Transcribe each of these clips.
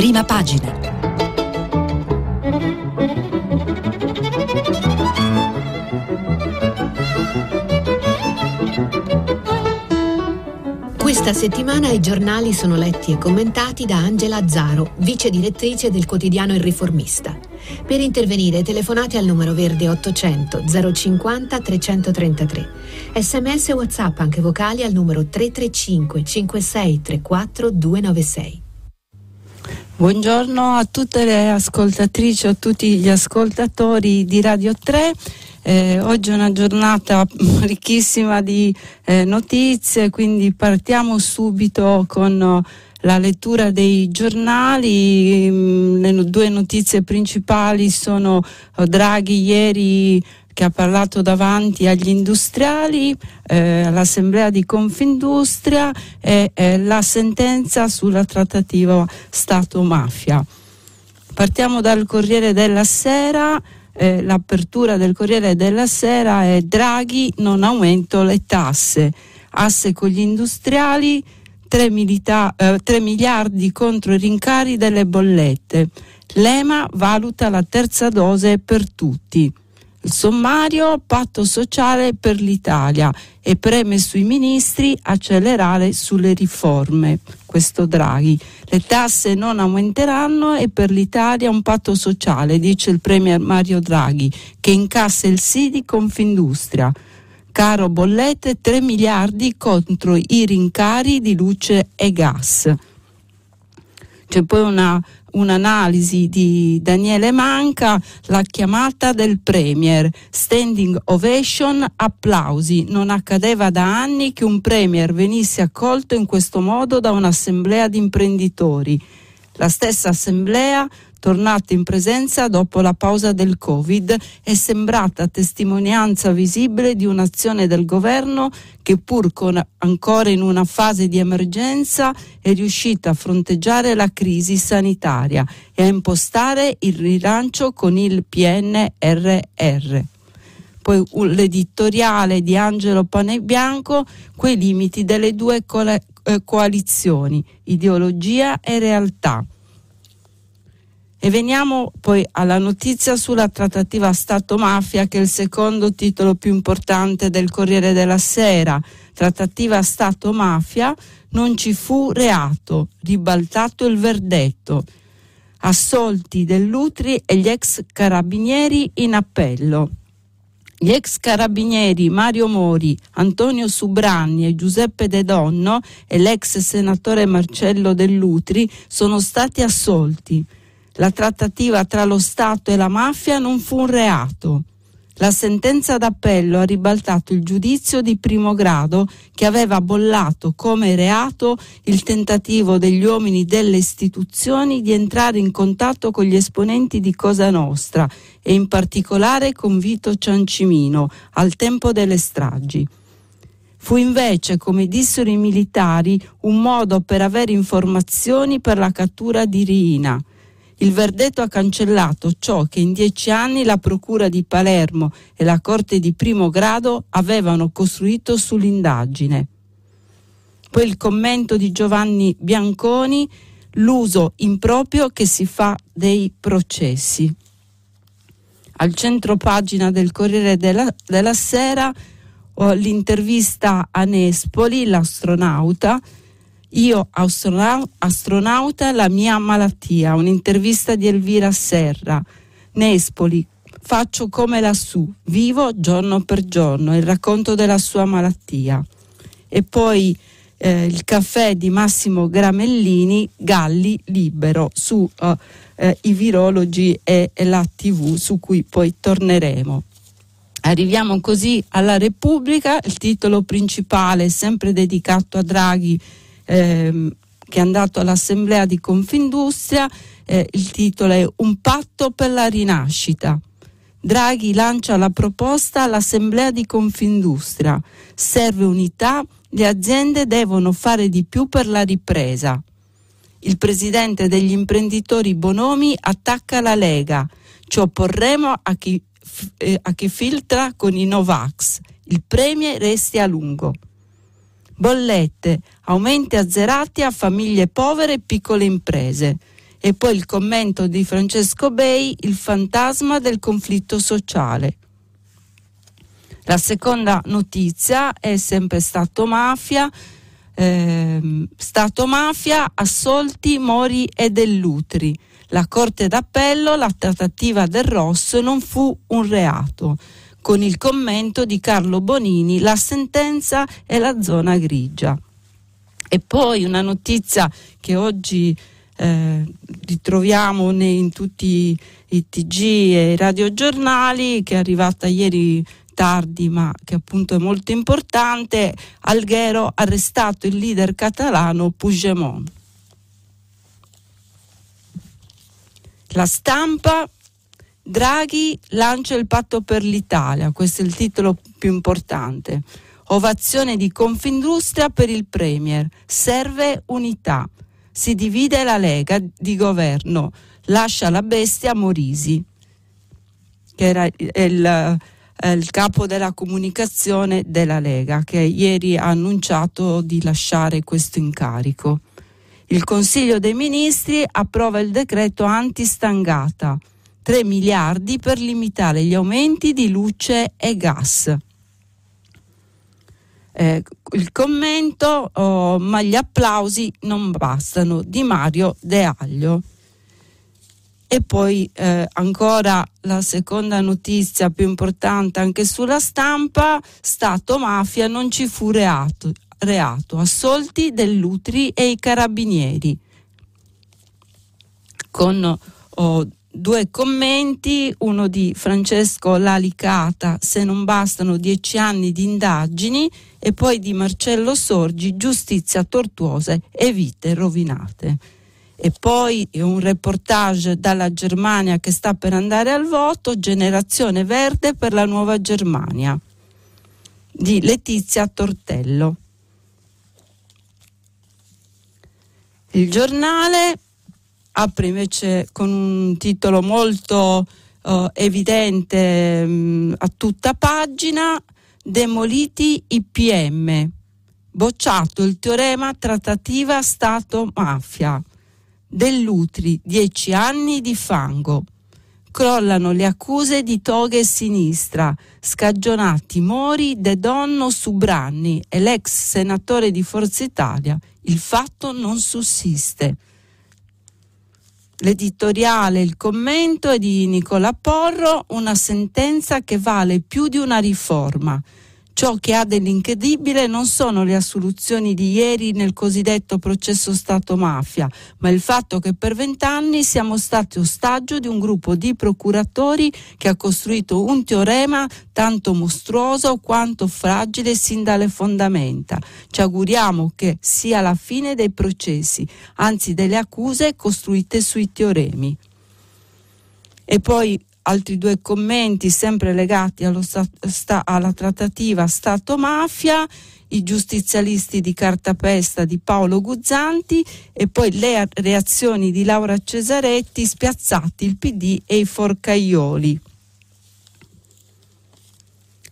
prima pagina. Questa settimana i giornali sono letti e commentati da Angela Azzaro, vice direttrice del quotidiano Il Riformista. Per intervenire telefonate al numero verde 800 050 333. Sms e WhatsApp anche vocali al numero 335 56 34 296. Buongiorno a tutte le ascoltatrici a tutti gli ascoltatori di Radio 3. Eh, oggi è una giornata ricchissima di eh, notizie, quindi partiamo subito con la lettura dei giornali. Mm, le due notizie principali sono eh, Draghi ieri che ha parlato davanti agli industriali, eh, all'Assemblea di Confindustria e eh, la sentenza sulla trattativa Stato-mafia. Partiamo dal Corriere della Sera. Eh, l'apertura del Corriere della Sera è Draghi non aumento le tasse, asse con gli industriali, 3, milita- eh, 3 miliardi contro i rincari delle bollette. L'EMA valuta la terza dose per tutti. Il sommario patto sociale per l'Italia e preme sui ministri accelerare sulle riforme. Questo Draghi. Le tasse non aumenteranno e per l'Italia un patto sociale, dice il Premier Mario Draghi, che incassa il sì di Confindustria. Caro bollette 3 miliardi contro i rincari di luce e gas. C'è poi una un'analisi di Daniele Manca, la chiamata del Premier, standing ovation, applausi. Non accadeva da anni che un Premier venisse accolto in questo modo da un'assemblea di imprenditori. La stessa assemblea tornata in presenza dopo la pausa del Covid, è sembrata testimonianza visibile di un'azione del governo che pur con, ancora in una fase di emergenza è riuscita a fronteggiare la crisi sanitaria e a impostare il rilancio con il PNRR. Poi l'editoriale di Angelo Panebianco, quei limiti delle due eh, coalizioni, ideologia e realtà. Veniamo poi alla notizia sulla trattativa Stato-mafia, che è il secondo titolo più importante del Corriere della Sera. Trattativa Stato-mafia, non ci fu reato, ribaltato il verdetto. Assolti dell'Utri e gli ex carabinieri in appello. Gli ex carabinieri Mario Mori, Antonio Subranni e Giuseppe De Donno e l'ex senatore Marcello Dell'Utri sono stati assolti. La trattativa tra lo Stato e la mafia non fu un reato. La sentenza d'appello ha ribaltato il giudizio di primo grado che aveva bollato come reato il tentativo degli uomini delle istituzioni di entrare in contatto con gli esponenti di Cosa Nostra e in particolare con Vito Ciancimino al tempo delle stragi. Fu invece, come dissero i militari, un modo per avere informazioni per la cattura di Riina. Il verdetto ha cancellato ciò che in dieci anni la Procura di Palermo e la Corte di primo grado avevano costruito sull'indagine. Poi il commento di Giovanni Bianconi, l'uso improprio che si fa dei processi. Al centro pagina del Corriere della, della Sera l'intervista a Nespoli, l'astronauta, io astronauta, la mia malattia, un'intervista di Elvira Serra. Nespoli, faccio come lassù, vivo giorno per giorno, il racconto della sua malattia. E poi eh, il caffè di Massimo Gramellini, Galli libero, su uh, eh, i virologi e, e la TV, su cui poi torneremo. Arriviamo così alla Repubblica, il titolo principale sempre dedicato a Draghi ehm, che è andato all'Assemblea di Confindustria, eh, il titolo è Un patto per la rinascita. Draghi lancia la proposta all'Assemblea di Confindustria. Serve unità, le aziende devono fare di più per la ripresa. Il presidente degli imprenditori Bonomi attacca la Lega. Ci opporremo a chi, eh, a chi filtra con i Novax. Il premio resti a lungo bollette, aumenti azzerati a famiglie povere e piccole imprese. E poi il commento di Francesco Bei, il fantasma del conflitto sociale. La seconda notizia è sempre Stato Mafia, eh, Stato Mafia, assolti Mori e Dell'Utri. La Corte d'Appello, la trattativa del Rosso non fu un reato. Con il commento di Carlo Bonini, la sentenza è la zona grigia. E poi una notizia che oggi eh, ritroviamo in tutti i TG e i radiogiornali, che è arrivata ieri tardi ma che appunto è molto importante, Alghero arrestato il leader catalano Puigdemont. La stampa, Draghi lancia il patto per l'Italia, questo è il titolo più importante. Ovazione di Confindustria per il Premier, serve unità. Si divide la Lega di governo, lascia la bestia Morisi, che era il il capo della comunicazione della Lega, che ieri ha annunciato di lasciare questo incarico. Il Consiglio dei Ministri approva il decreto antistangata, 3 miliardi per limitare gli aumenti di luce e gas. Eh, il commento, oh, ma gli applausi non bastano, di Mario De Aglio. E poi eh, ancora la seconda notizia più importante anche sulla stampa, Stato mafia non ci fu reato, reato assolti dell'Utri e i carabinieri. Con oh, due commenti, uno di Francesco Lalicata, se non bastano dieci anni di indagini, e poi di Marcello Sorgi, giustizia tortuosa e vite rovinate e poi un reportage dalla Germania che sta per andare al voto, Generazione Verde per la Nuova Germania di Letizia Tortello. Il giornale apre invece con un titolo molto uh, evidente um, a tutta pagina, demoliti i PM, bocciato il teorema trattativa Stato-mafia dell'Utri, dieci anni di fango. Crollano le accuse di toghe e sinistra, scagionati Mori, De Donno, Subranni e l'ex senatore di Forza Italia. Il fatto non sussiste. L'editoriale, il commento è di Nicola Porro, una sentenza che vale più di una riforma Ciò che ha dell'incredibile non sono le assoluzioni di ieri nel cosiddetto processo Stato-mafia, ma il fatto che per vent'anni siamo stati ostaggio di un gruppo di procuratori che ha costruito un teorema tanto mostruoso quanto fragile sin dalle fondamenta. Ci auguriamo che sia la fine dei processi, anzi delle accuse costruite sui teoremi. E poi altri due commenti sempre legati sta, sta, alla trattativa Stato-mafia, i giustizialisti di cartapesta di Paolo Guzzanti e poi le reazioni di Laura Cesaretti, spiazzati il PD e i forcaioli.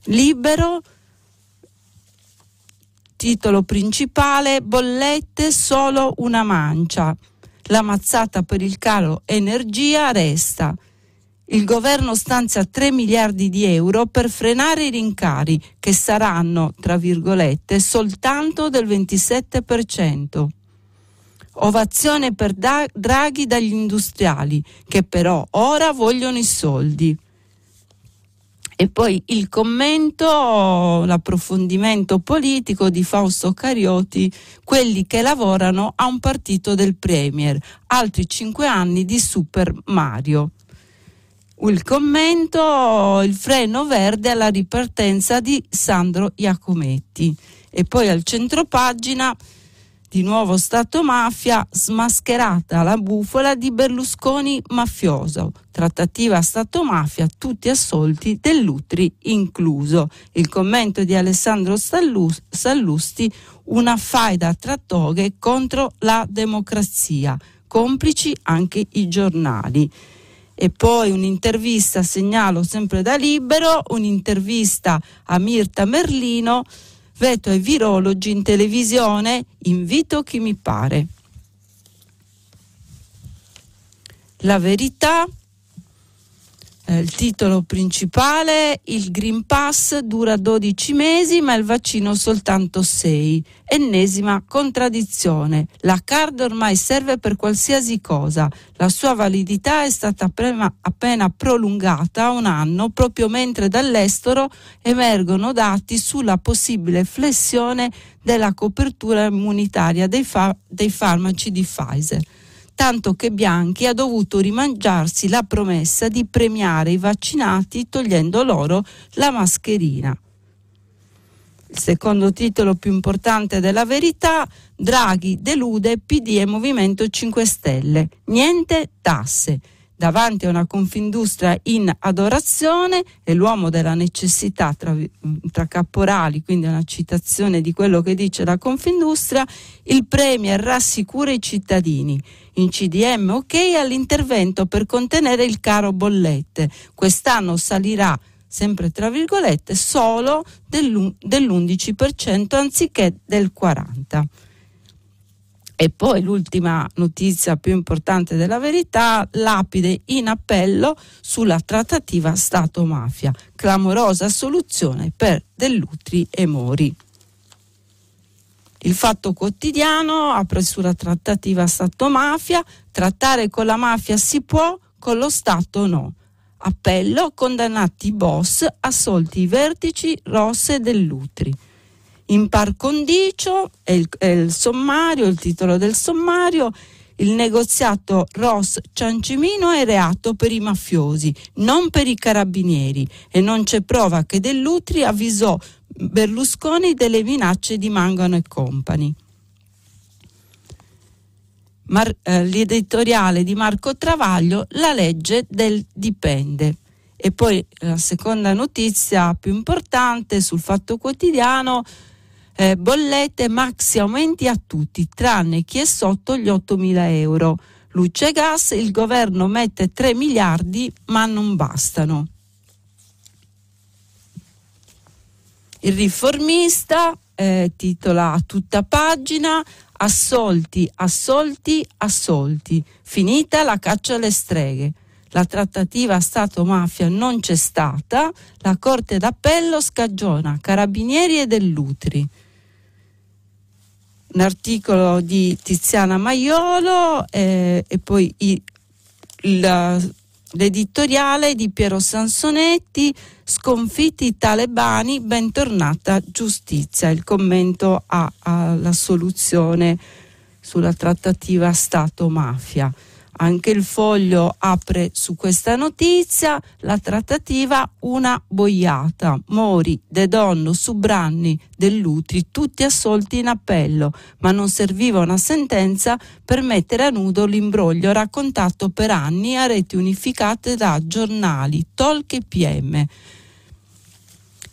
Libero, titolo principale, bollette solo una mancia. La mazzata per il calo energia resta il governo stanzia 3 miliardi di euro per frenare i rincari che saranno, tra virgolette, soltanto del 27%. Ovazione per Draghi dagli industriali, che però ora vogliono i soldi. E poi il commento, l'approfondimento politico di Fausto Carioti, quelli che lavorano a un partito del Premier, altri cinque anni di Super Mario il commento, il freno verde alla ripartenza di Sandro Iacometti. E poi al centro pagina, di nuovo Stato Mafia, smascherata la bufala di Berlusconi mafioso. Trattativa Stato Mafia, tutti assolti, dell'Utri incluso. Il commento di Alessandro Sallusti, una faida tra toghe contro la democrazia. Complici anche i giornali e poi un'intervista, segnalo sempre da Libero, un'intervista a Mirta Merlino, veto ai virologi in televisione, invito chi mi pare. La verità, eh, il titolo principale, il Green Pass dura 12 mesi ma il vaccino soltanto 6. Ennesima contraddizione. La card ormai serve per qualsiasi cosa. La sua validità è stata appena, appena prolungata a un anno proprio mentre dall'estero emergono dati sulla possibile flessione della copertura immunitaria dei, fa- dei farmaci di Pfizer tanto che Bianchi ha dovuto rimangiarsi la promessa di premiare i vaccinati togliendo loro la mascherina. Il secondo titolo più importante della verità, Draghi delude PD e Movimento 5 Stelle. Niente tasse davanti a una Confindustria in adorazione e l'uomo della necessità tra, tra, caporali, quindi una citazione di quello che dice la Confindustria, il Premier rassicura i cittadini. In CDM ok all'intervento per contenere il caro bollette. Quest'anno salirà sempre tra virgolette, solo dell'11% anziché del 40%. E poi l'ultima notizia più importante della verità, lapide in appello sulla trattativa Stato-mafia, clamorosa soluzione per Dell'Utri e Mori. Il fatto quotidiano apre sulla trattativa Stato-mafia, trattare con la mafia si può, con lo Stato no. Appello, condannati i boss, assolti i vertici Rosse Dell'Utri in par condicio è il, è il sommario, il titolo del sommario, il negoziato Ross Ciancimino è reato per i mafiosi, non per i carabinieri e non c'è prova che Dell'Utri avvisò Berlusconi delle minacce di Mangano e Company. Mar- eh, l'editoriale di Marco Travaglio, la legge del dipende. E poi la seconda notizia più importante sul Fatto Quotidiano, eh, bollette maxi aumenti a tutti, tranne chi è sotto gli 8 mila euro. Luce e gas, il governo mette 3 miliardi ma non bastano. Il riformista eh, titola a tutta pagina Assolti, assolti, assolti. Finita la caccia alle streghe. La trattativa Stato-mafia non c'è stata, la Corte d'Appello scagiona carabinieri e dell'Utri un articolo di Tiziana Maiolo eh, e poi i, la, l'editoriale di Piero Sansonetti, sconfitti i talebani, bentornata giustizia, il commento alla soluzione sulla trattativa Stato-mafia. Anche il foglio apre su questa notizia, la trattativa una boiata. Mori, De Donno, Subranni, Dell'Utri, tutti assolti in appello, ma non serviva una sentenza per mettere a nudo l'imbroglio raccontato per anni a reti unificate da giornali, talk e PM.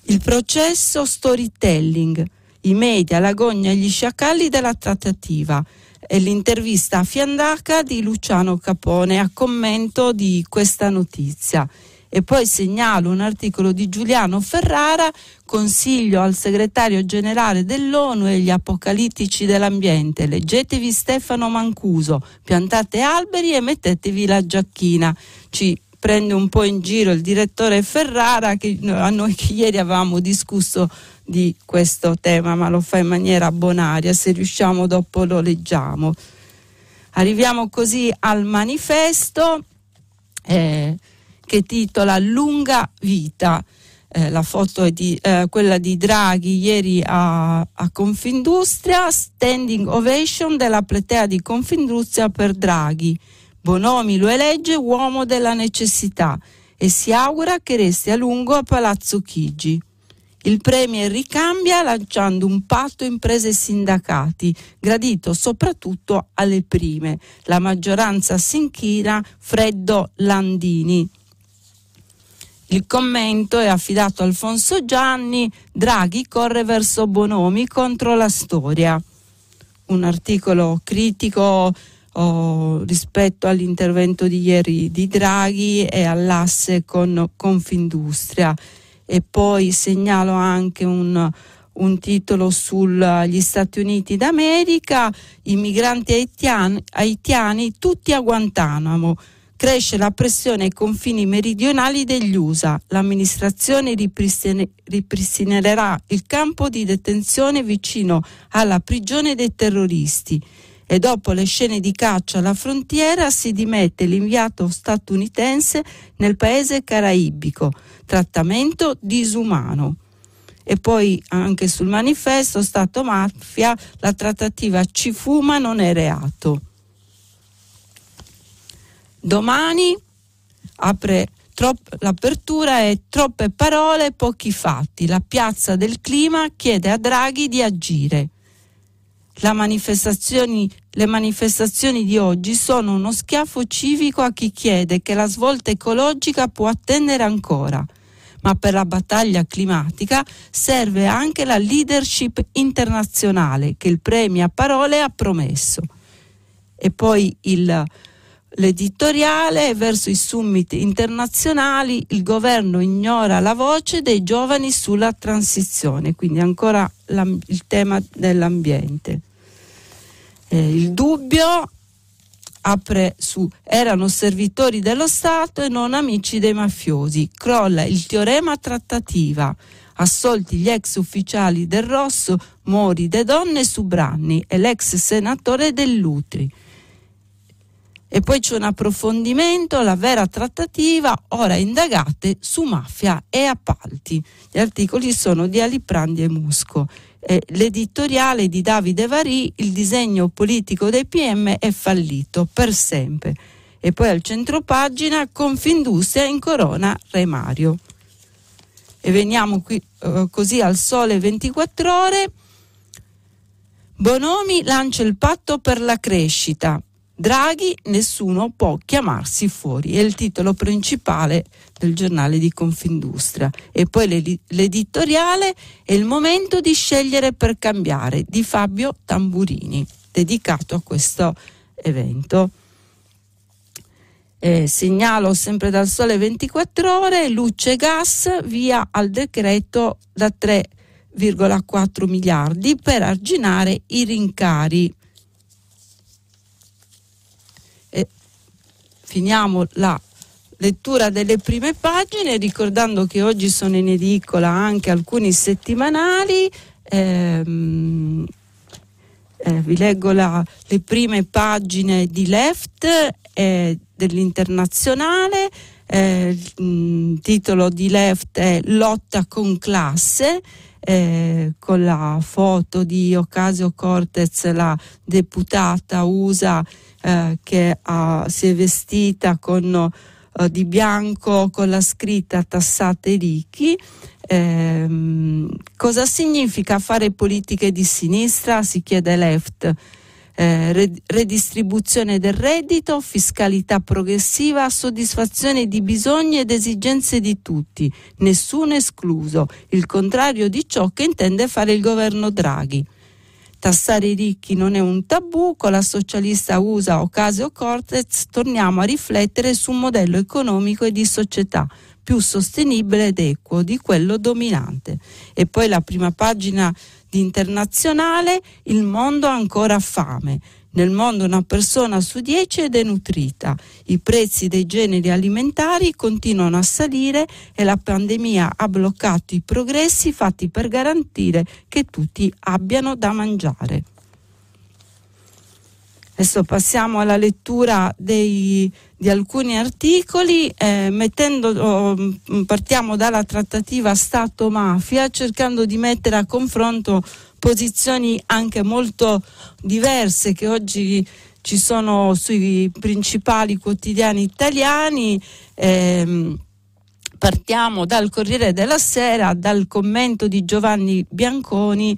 Il processo storytelling, i media, l'agonia e gli sciacalli della trattativa l'intervista a Fiandaca di Luciano Capone a commento di questa notizia. E poi segnalo un articolo di Giuliano Ferrara, consiglio al segretario generale dell'ONU e gli apocalittici dell'ambiente. Leggetevi Stefano Mancuso, piantate alberi e mettetevi la giacchina. Ci prende un po' in giro il direttore Ferrara che a noi che ieri avevamo discusso di questo tema, ma lo fa in maniera bonaria, se riusciamo dopo lo leggiamo. Arriviamo così al manifesto eh, che titola Lunga vita. Eh, la foto è di, eh, quella di Draghi ieri a, a, Confindustria, standing ovation della platea di Confindustria per Draghi. Bonomi lo elegge uomo della necessità e si augura che resti a lungo a Palazzo Chigi. Il Premier ricambia lanciando un patto imprese e sindacati, gradito soprattutto alle prime. La maggioranza si inchina, Freddo Landini. Il commento è affidato a Alfonso Gianni, Draghi corre verso Bonomi contro la storia. Un articolo critico oh, rispetto all'intervento di ieri di Draghi e all'asse con Confindustria e poi segnalo anche un, un titolo sugli Stati Uniti d'America, i migranti haitiani, haitiani tutti a Guantanamo. Cresce la pressione ai confini meridionali degli USA. L'amministrazione ripristine, ripristinerà il campo di detenzione vicino alla prigione dei terroristi e dopo le scene di caccia alla frontiera si dimette l'inviato statunitense nel paese caraibico. Trattamento disumano. E poi anche sul manifesto Stato Mafia la trattativa ci fuma non è reato. Domani apre Trop, l'apertura è troppe parole, pochi fatti. La piazza del clima chiede a Draghi di agire. Manifestazioni, le manifestazioni di oggi sono uno schiaffo civico a chi chiede che la svolta ecologica può attendere ancora. Ma per la battaglia climatica serve anche la leadership internazionale che il premio a parole ha promesso. E poi il l'editoriale verso i summit internazionali il governo ignora la voce dei giovani sulla transizione, quindi ancora il tema dell'ambiente. Eh, il dubbio apre su erano servitori dello Stato e non amici dei mafiosi, crolla il teorema trattativa, assolti gli ex ufficiali del Rosso, Mori, De Donne e Subranni e l'ex senatore Dell'Utri e poi c'è un approfondimento, la vera trattativa, ora indagate su mafia e appalti. Gli articoli sono di Aliprandi e Musco. Eh, l'editoriale di Davide Varì, il disegno politico dei PM è fallito per sempre. E poi al centro pagina Confindustria in Corona Re Mario. E veniamo qui eh, così al sole 24 ore. Bonomi lancia il patto per la crescita. Draghi, nessuno può chiamarsi fuori, è il titolo principale del giornale di Confindustria. E poi l'editoriale è il momento di scegliere per cambiare di Fabio Tamburini, dedicato a questo evento. Eh, segnalo sempre dal sole 24 ore, luce e gas via al decreto da 3,4 miliardi per arginare i rincari finiamo la lettura delle prime pagine ricordando che oggi sono in edicola anche alcuni settimanali. Ehm, eh, vi leggo la, le prime pagine di Left eh, dell'internazionale. Eh, il titolo di Left è Lotta con classe. Eh, con la foto di Ocasio Cortez, la deputata USA eh, che ha, si è vestita con, eh, di bianco con la scritta tassate ricchi. Eh, cosa significa fare politiche di sinistra? Si chiede Left. Eh, redistribuzione del reddito, fiscalità progressiva, soddisfazione di bisogni ed esigenze di tutti, nessuno escluso, il contrario di ciò che intende fare il governo Draghi. Tassare i ricchi non è un tabù, con la socialista USA Ocasio Cortez torniamo a riflettere su un modello economico e di società più sostenibile ed equo di quello dominante. E poi la prima pagina di internazionale, il mondo ha ancora fame. Nel mondo una persona su dieci è denutrita, i prezzi dei generi alimentari continuano a salire e la pandemia ha bloccato i progressi fatti per garantire che tutti abbiano da mangiare. Adesso passiamo alla lettura dei, di alcuni articoli, eh, mettendo, oh, partiamo dalla trattativa Stato-mafia, cercando di mettere a confronto posizioni anche molto diverse che oggi ci sono sui principali quotidiani italiani. Eh, partiamo dal Corriere della Sera, dal commento di Giovanni Bianconi,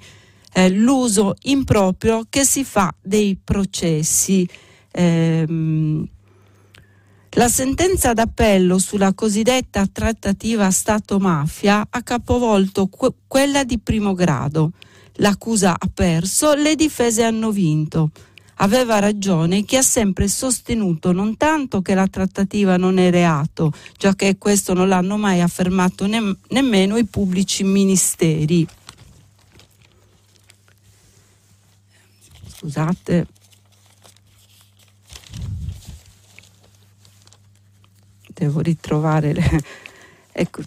eh, l'uso improprio che si fa dei processi. Eh, la sentenza d'appello sulla cosiddetta trattativa Stato-mafia ha capovolto que- quella di primo grado. L'accusa ha perso, le difese hanno vinto. Aveva ragione chi ha sempre sostenuto non tanto che la trattativa non è reato, già che questo non l'hanno mai affermato ne- nemmeno i pubblici ministeri. Scusate. Devo ritrovare le... ecco.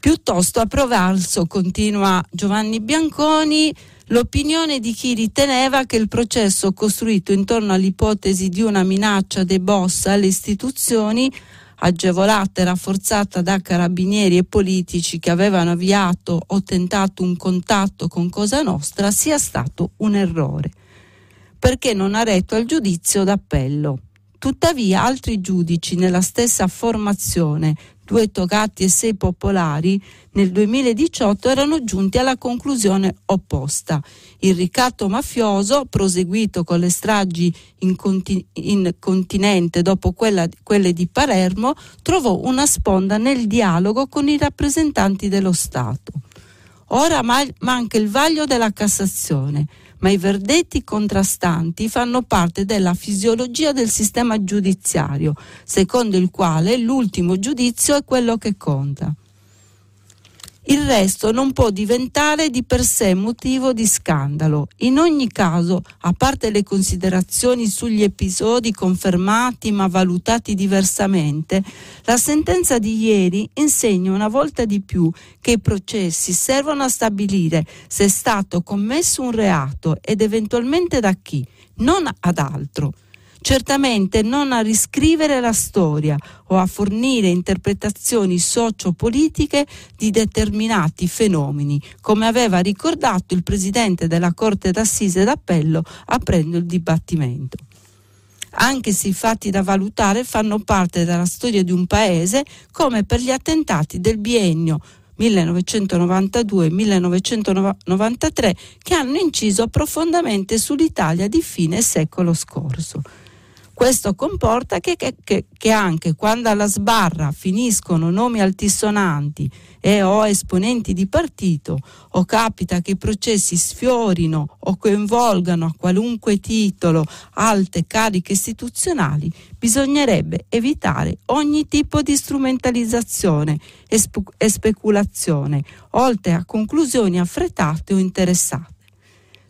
Piuttosto a Provalso, continua Giovanni Bianconi, l'opinione di chi riteneva che il processo costruito intorno all'ipotesi di una minaccia dei boss alle istituzioni agevolata e rafforzata da carabinieri e politici che avevano avviato o tentato un contatto con Cosa Nostra sia stato un errore, perché non ha retto al giudizio d'appello. Tuttavia altri giudici nella stessa formazione, due togati e sei popolari, nel 2018 erano giunti alla conclusione opposta. Il ricatto mafioso, proseguito con le stragi in, conti- in continente dopo quella, quelle di Palermo, trovò una sponda nel dialogo con i rappresentanti dello Stato. Ora manca il vaglio della Cassazione ma i verdetti contrastanti fanno parte della fisiologia del sistema giudiziario, secondo il quale l'ultimo giudizio è quello che conta. Il resto non può diventare di per sé motivo di scandalo. In ogni caso, a parte le considerazioni sugli episodi confermati ma valutati diversamente, la sentenza di ieri insegna una volta di più che i processi servono a stabilire se è stato commesso un reato ed eventualmente da chi, non ad altro certamente non a riscrivere la storia o a fornire interpretazioni sociopolitiche di determinati fenomeni, come aveva ricordato il presidente della Corte d'Assise d'Appello aprendo il dibattimento anche se i fatti da valutare fanno parte della storia di un paese, come per gli attentati del biennio 1992-1993 che hanno inciso profondamente sull'Italia di fine secolo scorso. Questo comporta che, che, che, anche quando alla sbarra finiscono nomi altisonanti e o esponenti di partito o capita che i processi sfiorino o coinvolgano a qualunque titolo alte cariche istituzionali, bisognerebbe evitare ogni tipo di strumentalizzazione e, spe- e speculazione, oltre a conclusioni affrettate o interessate.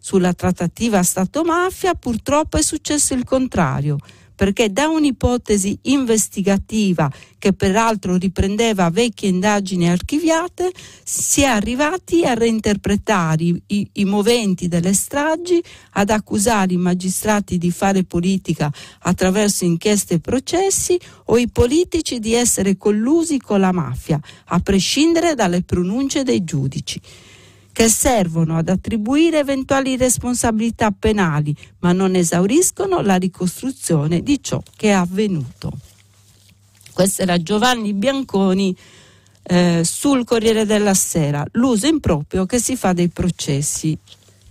Sulla trattativa Stato-mafia purtroppo è successo il contrario, perché da un'ipotesi investigativa che peraltro riprendeva vecchie indagini archiviate, si è arrivati a reinterpretare i, i moventi delle stragi, ad accusare i magistrati di fare politica attraverso inchieste e processi o i politici di essere collusi con la mafia, a prescindere dalle pronunce dei giudici che servono ad attribuire eventuali responsabilità penali, ma non esauriscono la ricostruzione di ciò che è avvenuto. Questo era Giovanni Bianconi eh, sul Corriere della Sera, l'uso improprio che si fa dei processi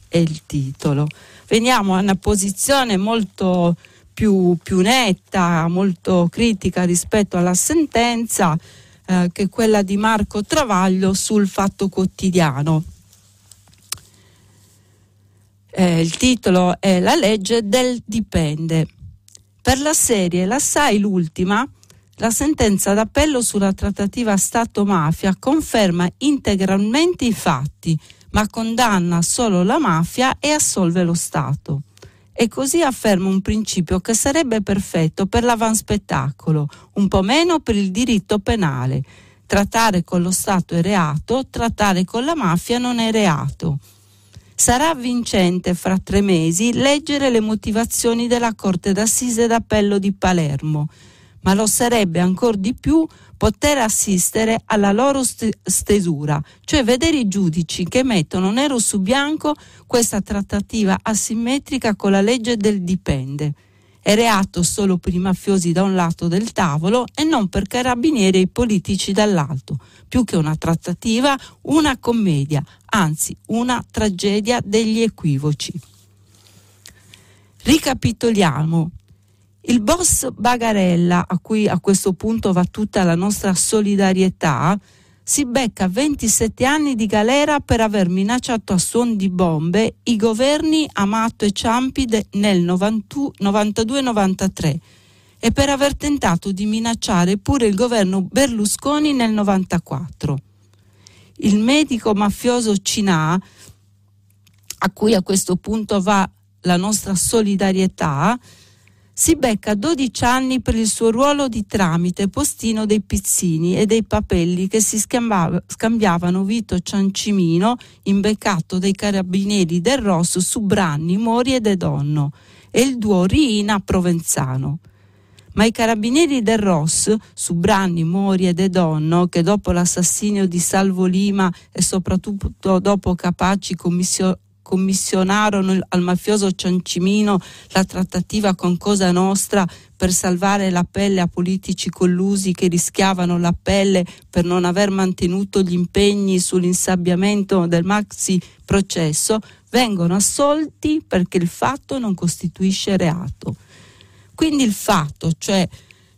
è il titolo. Veniamo a una posizione molto più, più netta, molto critica rispetto alla sentenza, eh, che è quella di Marco Travaglio sul Fatto Quotidiano eh, il titolo è La legge del dipende. Per la serie La Sai l'ultima, la sentenza d'appello sulla trattativa Stato-mafia conferma integralmente i fatti, ma condanna solo la mafia e assolve lo Stato. E così afferma un principio che sarebbe perfetto per l'avanspettacolo, un po' meno per il diritto penale. Trattare con lo Stato è reato, trattare con la mafia non è reato. Sarà vincente fra tre mesi leggere le motivazioni della Corte d'Assise d'Appello di Palermo, ma lo sarebbe ancora di più poter assistere alla loro stesura, cioè vedere i giudici che mettono nero su bianco questa trattativa asimmetrica con la legge del dipende. È reato solo per i mafiosi da un lato del tavolo e non per carabinieri e politici dall'altro. Più che una trattativa, una commedia, anzi una tragedia degli equivoci. Ricapitoliamo. Il boss Bagarella, a cui a questo punto va tutta la nostra solidarietà, si becca 27 anni di galera per aver minacciato a suon di bombe i governi Amato e Ciampi nel 92-93 e per aver tentato di minacciare pure il governo Berlusconi nel 94. Il medico mafioso Cinà, a cui a questo punto va la nostra solidarietà, si becca 12 anni per il suo ruolo di tramite postino dei pizzini e dei papelli che si scambiavano Vito Ciancimino, imbeccato dai carabinieri del Rosso su Branni, Mori e De Donno, e il duo Riina Provenzano. Ma i carabinieri del Ross, su Branni, Mori e De Donno, che dopo l'assassinio di Salvo Lima e soprattutto dopo Capaci commissionarono commissionarono al mafioso Ciancimino la trattativa con Cosa Nostra per salvare la pelle a politici collusi che rischiavano la pelle per non aver mantenuto gli impegni sull'insabbiamento del maxi processo, vengono assolti perché il fatto non costituisce reato. Quindi il fatto, cioè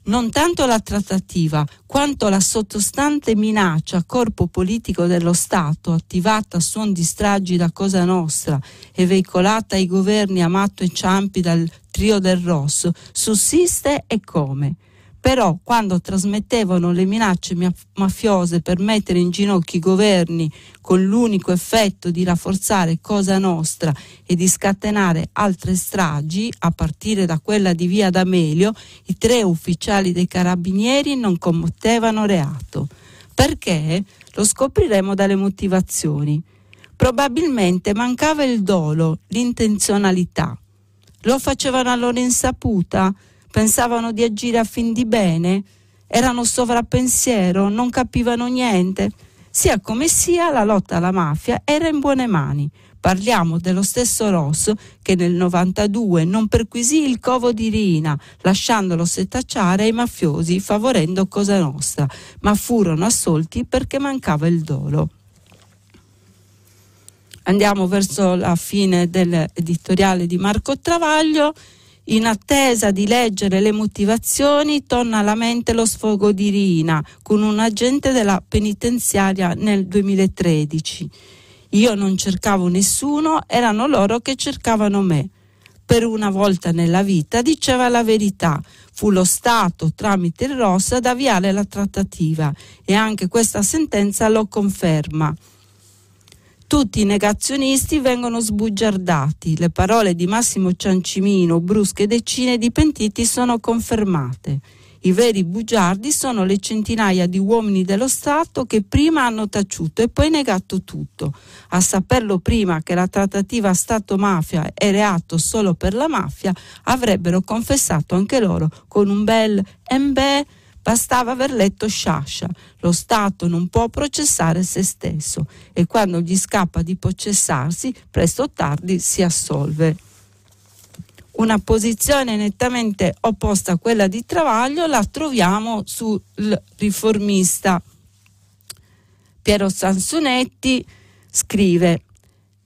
non tanto la trattativa quanto la sottostante minaccia a corpo politico dello Stato attivata a suon di stragi da Cosa Nostra e veicolata ai governi Amato e Ciampi dal trio del Rosso sussiste e come però quando trasmettevano le minacce mafiose per mettere in ginocchio i governi con l'unico effetto di rafforzare Cosa Nostra e di scatenare altre stragi, a partire da quella di Via D'Amelio, i tre ufficiali dei carabinieri non commettevano reato. Perché? Lo scopriremo dalle motivazioni. Probabilmente mancava il dolo, l'intenzionalità. Lo facevano a loro insaputa? Pensavano di agire a fin di bene, erano sovrappensiero, non capivano niente. Sia come sia, la lotta alla mafia era in buone mani. Parliamo dello stesso Ross che nel 92 non perquisì il covo di Rina, lasciandolo setacciare ai mafiosi, favorendo Cosa Nostra, ma furono assolti perché mancava il dolo. Andiamo verso la fine dell'editoriale di Marco Travaglio. In attesa di leggere le motivazioni, torna alla mente lo sfogo di Rina con un agente della penitenziaria nel 2013. Io non cercavo nessuno, erano loro che cercavano me. Per una volta nella vita diceva la verità. Fu lo Stato, tramite il Ross, ad avviare la trattativa e anche questa sentenza lo conferma. Tutti i negazionisti vengono sbugiardati. Le parole di Massimo Ciancimino, brusche decine di pentiti, sono confermate. I veri bugiardi sono le centinaia di uomini dello Stato che prima hanno taciuto e poi negato tutto. A saperlo prima che la trattativa Stato-mafia è reato solo per la mafia, avrebbero confessato anche loro con un bel embè Bastava aver letto Sciascia. Lo Stato non può processare se stesso e quando gli scappa di processarsi, presto o tardi si assolve. Una posizione nettamente opposta a quella di Travaglio la troviamo sul riformista. Piero Sansonetti scrive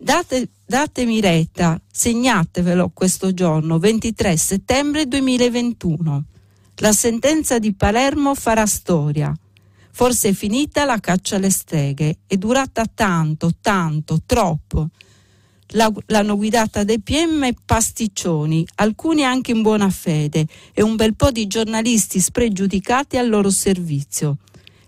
Date, datemi retta, segnatevelo questo giorno, 23 settembre 2021. La sentenza di Palermo farà storia. Forse è finita la caccia alle streghe, è durata tanto, tanto, troppo. La, l'hanno guidata dei PM pasticcioni, alcuni anche in buona fede, e un bel po' di giornalisti spregiudicati al loro servizio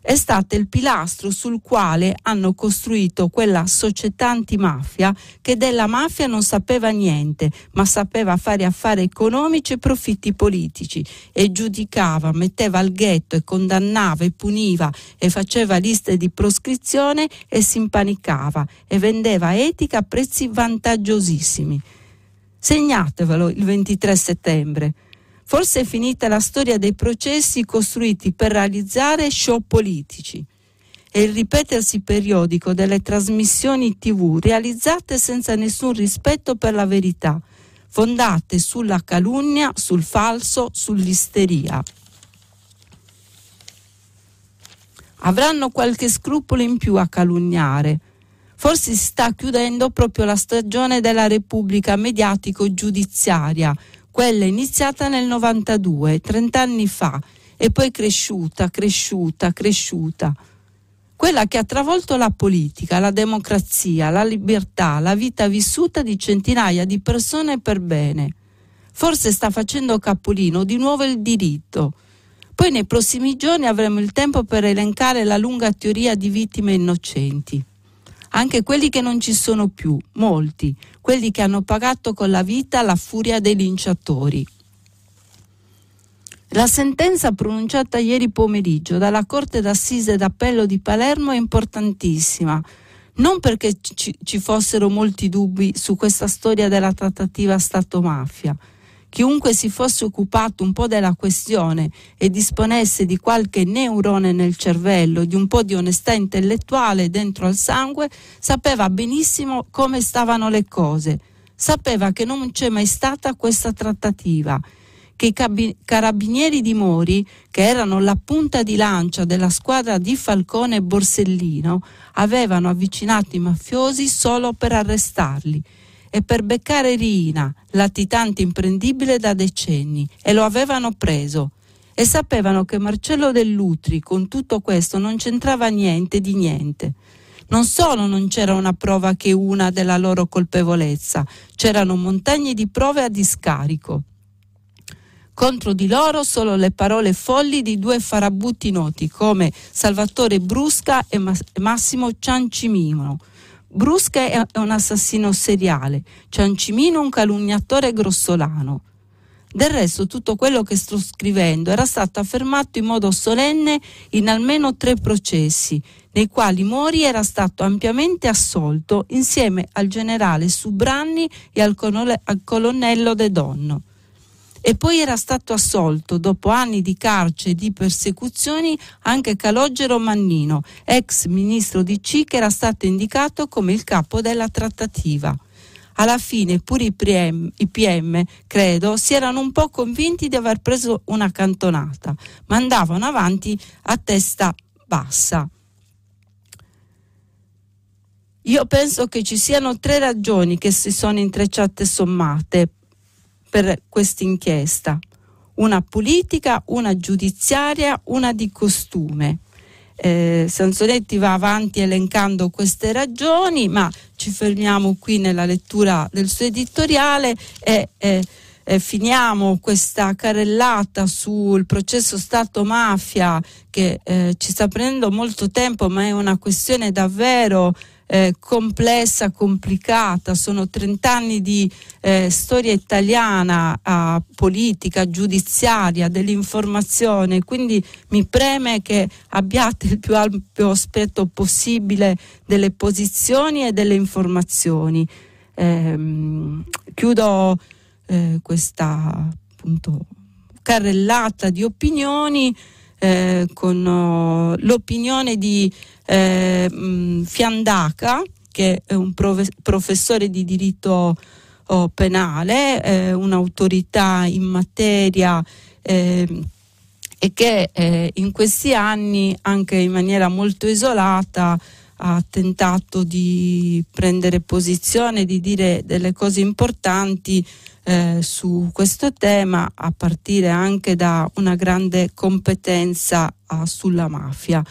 è stato il pilastro sul quale hanno costruito quella società antimafia che della mafia non sapeva niente, ma sapeva fare affari economici e profitti politici e giudicava, metteva al ghetto e condannava e puniva e faceva liste di proscrizione e si impanicava e vendeva etica a prezzi vantaggiosissimi. Segnatevelo il 23 settembre. Forse è finita la storia dei processi costruiti per realizzare show politici e il ripetersi periodico delle trasmissioni tv realizzate senza nessun rispetto per la verità, fondate sulla calunnia, sul falso, sull'isteria. Avranno qualche scrupolo in più a calunniare. Forse si sta chiudendo proprio la stagione della Repubblica mediatico-giudiziaria, quella iniziata nel 92, 30 anni fa, e poi cresciuta, cresciuta, cresciuta. Quella che ha travolto la politica, la democrazia, la libertà, la vita vissuta di centinaia di persone per bene. Forse sta facendo capolino di nuovo il diritto. Poi nei prossimi giorni avremo il tempo per elencare la lunga teoria di vittime innocenti anche quelli che non ci sono più, molti, quelli che hanno pagato con la vita la furia dei linciatori. La sentenza pronunciata ieri pomeriggio dalla Corte d'Assise d'Appello di Palermo è importantissima, non perché ci, fossero molti dubbi su questa storia della trattativa Stato-mafia. Chiunque si fosse occupato un po' della questione e disponesse di qualche neurone nel cervello, di un po' di onestà intellettuale dentro al sangue, sapeva benissimo come stavano le cose, sapeva che non c'è mai stata questa trattativa che i carabinieri di Mori, che erano la punta di lancia della squadra di Falcone e Borsellino, avevano avvicinato i mafiosi solo per arrestarli e per beccare Rina, latitante imprendibile da decenni, e lo avevano preso. E sapevano che Marcello Dell'Utri con tutto questo non c'entrava niente di niente. Non solo non c'era una prova che una della loro colpevolezza, c'erano montagne di prove a discarico. Contro di loro solo le parole folli di due farabutti noti come Salvatore Brusca e Massimo Ciancimino. Brusca è un assassino seriale, Ciancimino un calunniatore grossolano. Del resto tutto quello che sto scrivendo era stato affermato in modo solenne in almeno tre processi, nei quali Mori era stato ampiamente assolto insieme al generale Subranni e al, colonnello De Donno e poi era stato assolto dopo anni di carcere e di persecuzioni anche Calogero Mannino, ex ministro di C che era stato indicato come il capo della trattativa. Alla fine pure i PM, i PM, credo, si erano un po' convinti di aver preso una cantonata, ma andavano avanti a testa bassa. Io penso che ci siano tre ragioni che si sono intrecciate e sommate per questa inchiesta, una politica, una giudiziaria, una di costume. Eh, Sansonetti va avanti elencando queste ragioni, ma ci fermiamo qui nella lettura del suo editoriale e eh, eh, finiamo questa carrellata sul processo Stato-mafia che eh, ci sta prendendo molto tempo, ma è una questione davvero eh, complessa, complicata, sono 30 anni di eh, storia italiana, eh, politica, giudiziaria, dell'informazione, quindi mi preme che abbiate il più ampio aspetto possibile delle posizioni e delle informazioni. Ehm, chiudo eh, questa appunto, carrellata di opinioni eh, con oh, l'opinione di eh, mh, Fiandaca, che è un prof- professore di diritto oh, penale, eh, un'autorità in materia eh, e che eh, in questi anni, anche in maniera molto isolata, ha tentato di prendere posizione, di dire delle cose importanti eh, su questo tema, a partire anche da una grande competenza ah, sulla mafia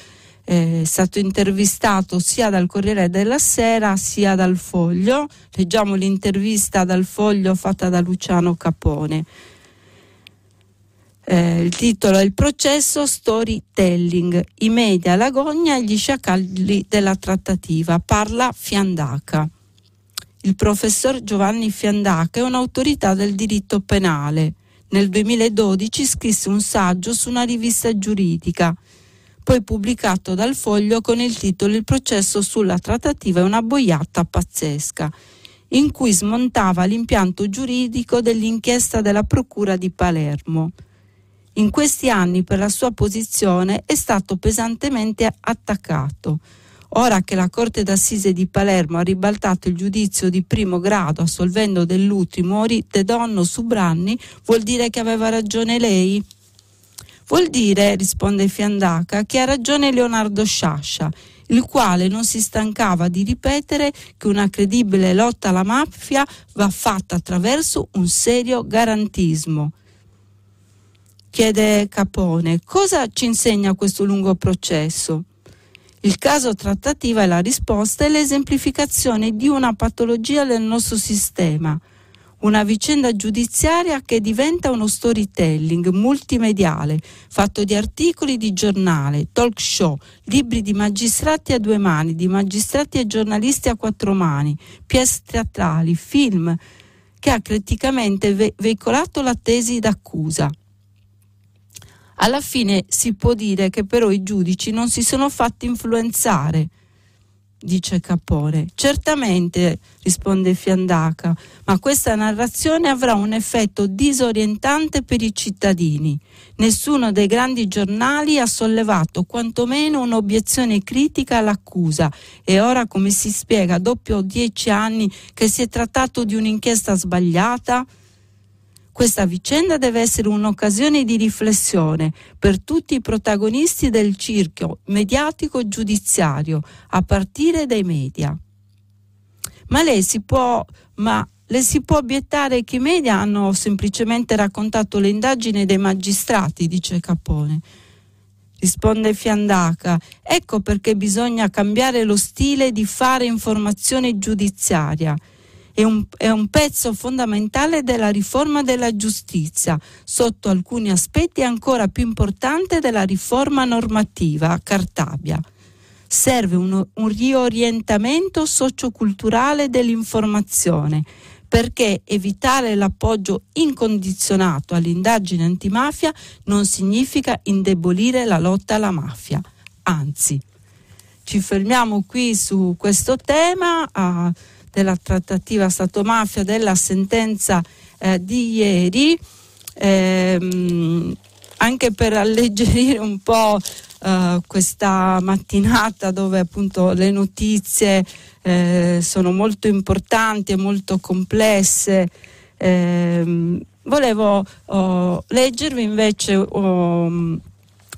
è stato intervistato sia dal Corriere della Sera sia dal Foglio. Leggiamo l'intervista dal Foglio fatta da Luciano Capone. Eh, il titolo è Il processo storytelling, i media, l'agonia e gli sciacalli della trattativa. Parla Fiandaca. Il professor Giovanni Fiandaca è un'autorità del diritto penale. Nel 2012 scrisse un saggio su una rivista giuridica poi pubblicato dal Foglio con il titolo Il processo sulla trattativa è una boiata pazzesca, in cui smontava l'impianto giuridico dell'inchiesta della Procura di Palermo. In questi anni per la sua posizione è stato pesantemente attaccato. Ora che la Corte d'Assise di Palermo ha ribaltato il giudizio di primo grado assolvendo dell'ultimo De Donno su Branni, vuol dire che aveva ragione lei? Vuol dire, risponde Fiandaca, che ha ragione Leonardo Sciascia, il quale non si stancava di ripetere che una credibile lotta alla mafia va fatta attraverso un serio garantismo. Chiede Capone, cosa ci insegna questo lungo processo? Il caso trattativa è la risposta e l'esemplificazione di una patologia del nostro sistema – una vicenda giudiziaria che diventa uno storytelling multimediale, fatto di articoli di giornale, talk show, libri di magistrati a due mani, di magistrati e giornalisti a quattro mani, pièce teatrali, film, che ha criticamente ve- veicolato la tesi d'accusa. Alla fine si può dire che però i giudici non si sono fatti influenzare dice Capone. Certamente, risponde Fiandaca, ma questa narrazione avrà un effetto disorientante per i cittadini. Nessuno dei grandi giornali ha sollevato quantomeno un'obiezione critica all'accusa e ora come si spiega dopo dieci anni che si è trattato di un'inchiesta sbagliata? Questa vicenda deve essere un'occasione di riflessione per tutti i protagonisti del circhio mediatico giudiziario, a partire dai media. Ma lei si può, ma le si può obiettare che i media hanno semplicemente raccontato le indagini dei magistrati, dice Capone. Risponde Fiandaca, ecco perché bisogna cambiare lo stile di fare informazione giudiziaria è un, è un pezzo fondamentale della riforma della giustizia, sotto alcuni aspetti ancora più importante della riforma normativa Cartabia. Serve un, un riorientamento socioculturale dell'informazione perché evitare l'appoggio incondizionato all'indagine antimafia non significa indebolire la lotta alla mafia, anzi. Ci fermiamo qui su questo tema. Uh, della trattativa Stato-mafia, della sentenza eh, di ieri, ehm, anche per alleggerire un po' eh, questa mattinata dove appunto le notizie eh, sono molto importanti e molto complesse. Ehm, volevo oh, leggervi invece oh,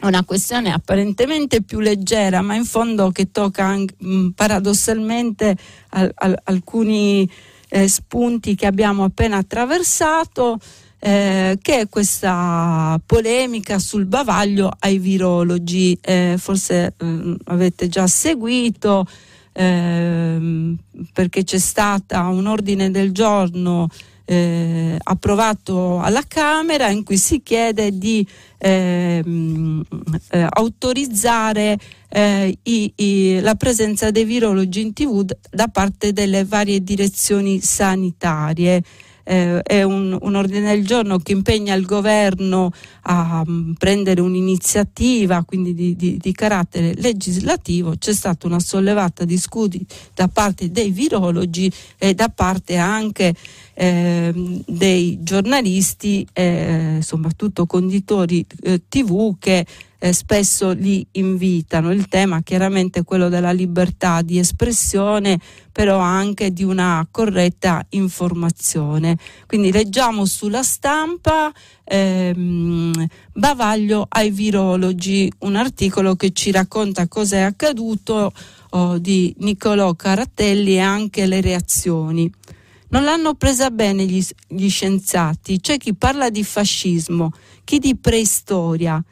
una questione apparentemente più leggera, ma in fondo che tocca anche, mh, paradossalmente al, al, alcuni eh, spunti che abbiamo appena attraversato, eh, che è questa polemica sul bavaglio ai virologi. Eh, forse eh, avete già seguito ehm, perché c'è stata un ordine del giorno eh, approvato alla Camera in cui si chiede di ehm, eh, autorizzare eh, i, i, la presenza dei virologi in tv da parte delle varie direzioni sanitarie eh, è un, un, ordine del giorno che impegna il governo a um, prendere un'iniziativa quindi di, di, di, carattere legislativo. C'è stata una sollevata di scudi da parte dei virologi e da parte anche eh, dei giornalisti, eh, soprattutto conditori eh, tv che eh, spesso li invitano. Il tema chiaramente è quello della libertà di espressione, però anche di una corretta informazione. Quindi leggiamo sulla stampa ehm, Bavaglio ai virologi, un articolo che ci racconta cosa è accaduto oh, di Niccolò Carattelli e anche le reazioni. Non l'hanno presa bene gli, gli scienziati, c'è chi parla di fascismo, chi di preistoria,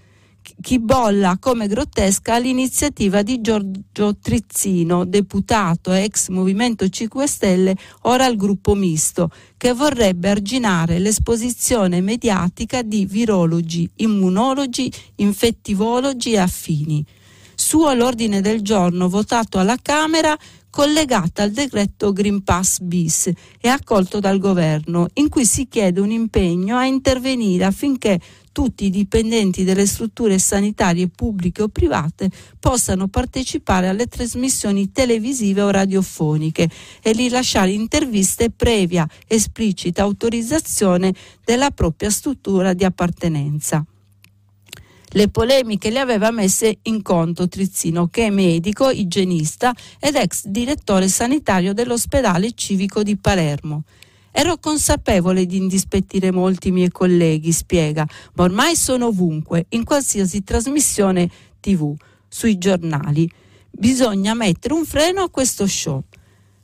chi bolla come grottesca l'iniziativa di Giorgio Trizzino, deputato ex Movimento 5 Stelle, ora al gruppo misto, che vorrebbe arginare l'esposizione mediatica di virologi, immunologi, infettivologi e affini. Suo l'ordine del giorno votato alla Camera collegata al decreto Green Pass bis e accolto dal governo, in cui si chiede un impegno a intervenire affinché tutti i dipendenti delle strutture sanitarie pubbliche o private possano partecipare alle trasmissioni televisive o radiofoniche e rilasciare interviste previa esplicita autorizzazione della propria struttura di appartenenza. Le polemiche le aveva messe in conto Trizzino, che è medico, igienista ed ex direttore sanitario dell'ospedale civico di Palermo. Ero consapevole di indispettire molti miei colleghi, spiega, ma ormai sono ovunque, in qualsiasi trasmissione tv, sui giornali. Bisogna mettere un freno a questo show.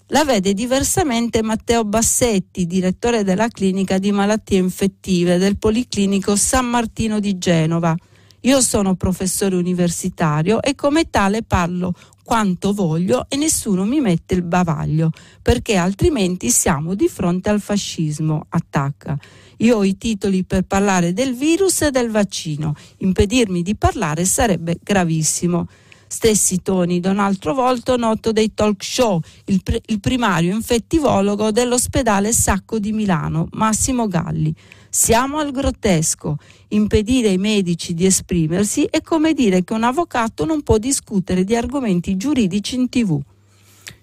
La vede diversamente Matteo Bassetti, direttore della clinica di malattie infettive del Policlinico San Martino di Genova. Io sono professore universitario e come tale parlo quanto voglio e nessuno mi mette il bavaglio, perché altrimenti siamo di fronte al fascismo, attacca. Io ho i titoli per parlare del virus e del vaccino, impedirmi di parlare sarebbe gravissimo. Stessi toni da un altro volto noto dei talk show, il, pr- il primario infettivologo dell'ospedale Sacco di Milano, Massimo Galli Siamo al grottesco. Impedire ai medici di esprimersi è come dire che un avvocato non può discutere di argomenti giuridici in tv.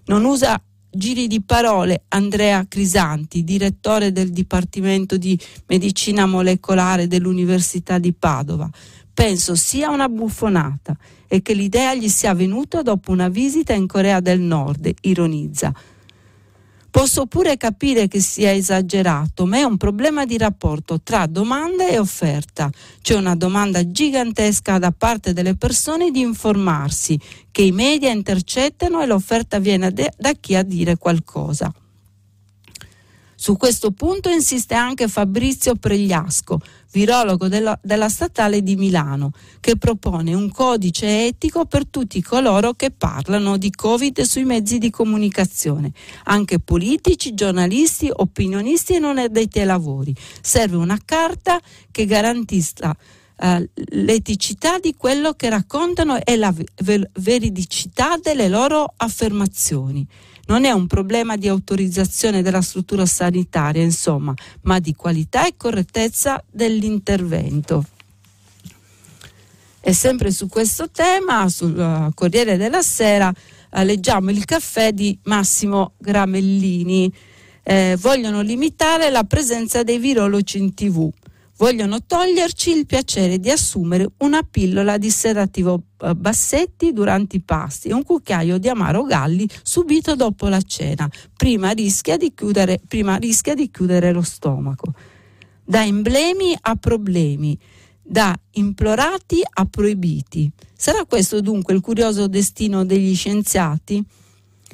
Non usa giri di parole Andrea Crisanti, direttore del Dipartimento di Medicina Molecolare dell'Università di Padova. Penso sia una buffonata e che l'idea gli sia venuta dopo una visita in Corea del Nord, ironizza. Posso pure capire che sia esagerato, ma è un problema di rapporto tra domanda e offerta. C'è una domanda gigantesca da parte delle persone di informarsi, che i media intercettano e l'offerta viene da chi a dire qualcosa. Su questo punto insiste anche Fabrizio Pregliasco, virologo della, della, statale di Milano, che propone un codice etico per tutti coloro che parlano di Covid sui mezzi di comunicazione, anche politici, giornalisti, opinionisti e non addetti ai lavori. Serve una carta che garantisca Uh, l'eticità di quello che raccontano e la veridicità delle loro affermazioni non è un problema di autorizzazione della struttura sanitaria, insomma, ma di qualità e correttezza dell'intervento. E sempre su questo tema, sul uh, Corriere della Sera, uh, leggiamo il caffè di Massimo Gramellini. Eh, vogliono limitare la presenza dei virologi in tv vogliono toglierci il piacere di assumere una pillola di sedativo eh, Bassetti durante i pasti e un cucchiaio di amaro Galli subito dopo la cena. Prima rischia di chiudere, rischia di chiudere lo stomaco. Da emblemi a problemi, da implorati a proibiti. Sarà questo dunque il curioso destino degli scienziati?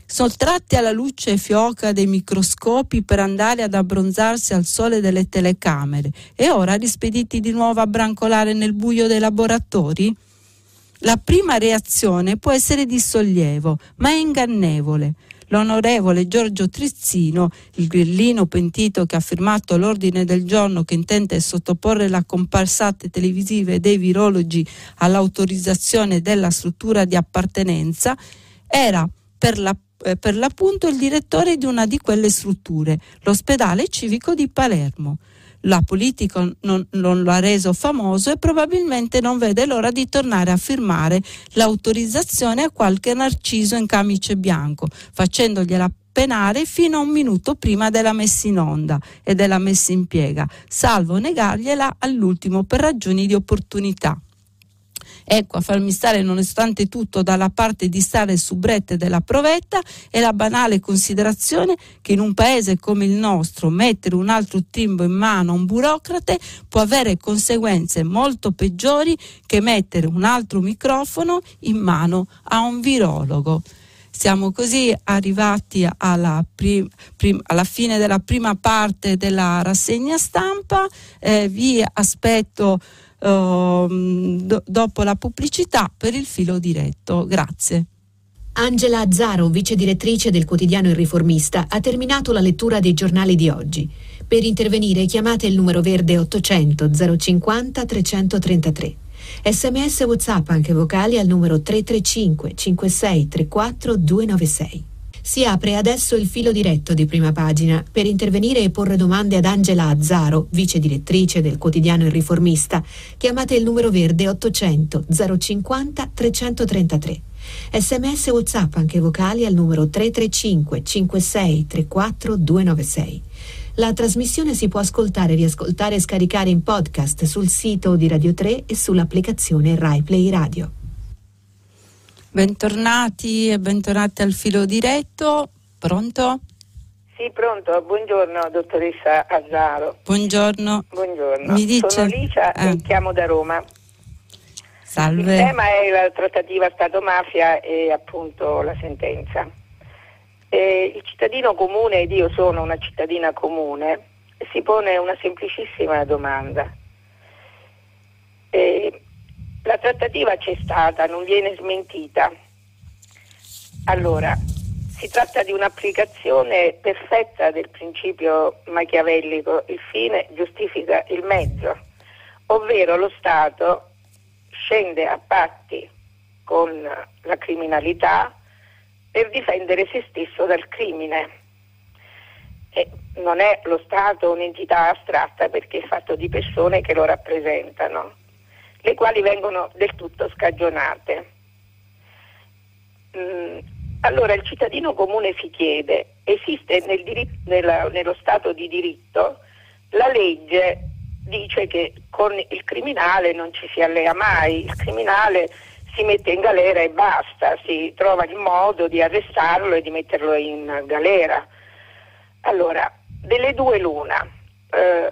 Sottratti alla luce fioca dei microscopi per andare ad abbronzarsi al sole delle telecamere e ora rispediti di nuovo a brancolare nel buio dei laboratori? La prima reazione può essere di sollievo, ma è ingannevole. L'onorevole Giorgio Trizzino, il grillino pentito che ha firmato l'ordine del giorno che intende sottoporre la comparsate televisive dei virologi all'autorizzazione della struttura di appartenenza, era per la eh, per l'appunto il direttore di una di quelle strutture, l'ospedale civico di Palermo. La politica non, non, lo ha reso famoso e probabilmente non vede l'ora di tornare a firmare l'autorizzazione a qualche narciso in camice bianco, facendogliela penare fino a un minuto prima della messa in onda e della messa in piega, salvo negargliela all'ultimo per ragioni di opportunità. Ecco, a farmi stare nonostante tutto dalla parte di stare su brette della provetta è la banale considerazione che in un paese come il nostro mettere un altro timbo in mano a un burocrate può avere conseguenze molto peggiori che mettere un altro microfono in mano a un virologo. Siamo così arrivati alla, prim- prim- alla, fine della prima parte della rassegna stampa. Eh, vi aspetto do, dopo la pubblicità per il filo diretto. Grazie. Angela Azzaro, vice direttrice del quotidiano Il Riformista, ha terminato la lettura dei giornali di oggi. Per intervenire chiamate il numero verde 800 050 333. Sms WhatsApp anche vocali al numero 335 56 34 296. Si apre adesso il filo diretto di prima pagina per intervenire e porre domande ad Angela Azzaro, vice direttrice del quotidiano Il Riformista. Chiamate il numero verde 800 050 333. Sms WhatsApp anche vocali al numero 335 56 34 296. La trasmissione si può ascoltare, riascoltare e scaricare in podcast sul sito di Radio 3 e sull'applicazione RaiPlay Radio. Bentornati e bentornati al filo diretto. Pronto? Sì, pronto. Buongiorno, dottoressa Azzaro. Buongiorno. Buongiorno. Mi dice... Sono Licia eh. e chiamo da Roma. Salve. Il tema è la trattativa Stato-mafia e appunto la sentenza. E il cittadino comune, ed io sono una cittadina comune, si pone una semplicissima domanda. E la trattativa c'è stata, non viene smentita. Allora, si tratta di un'applicazione perfetta del principio machiavellico, il fine giustifica il mezzo, ovvero lo Stato scende a patti con la criminalità per difendere se stesso dal crimine. E non è lo Stato un'entità astratta perché è fatto di persone che lo rappresentano, le quali vengono del tutto scagionate. Mm, allora il cittadino comune si chiede, esiste nel diritto, nella, nello Stato di diritto, la legge dice che con il criminale non ci si allea mai, il criminale si mette in galera e basta, si trova il modo di arrestarlo e di metterlo in galera. Allora, delle due l'una, eh,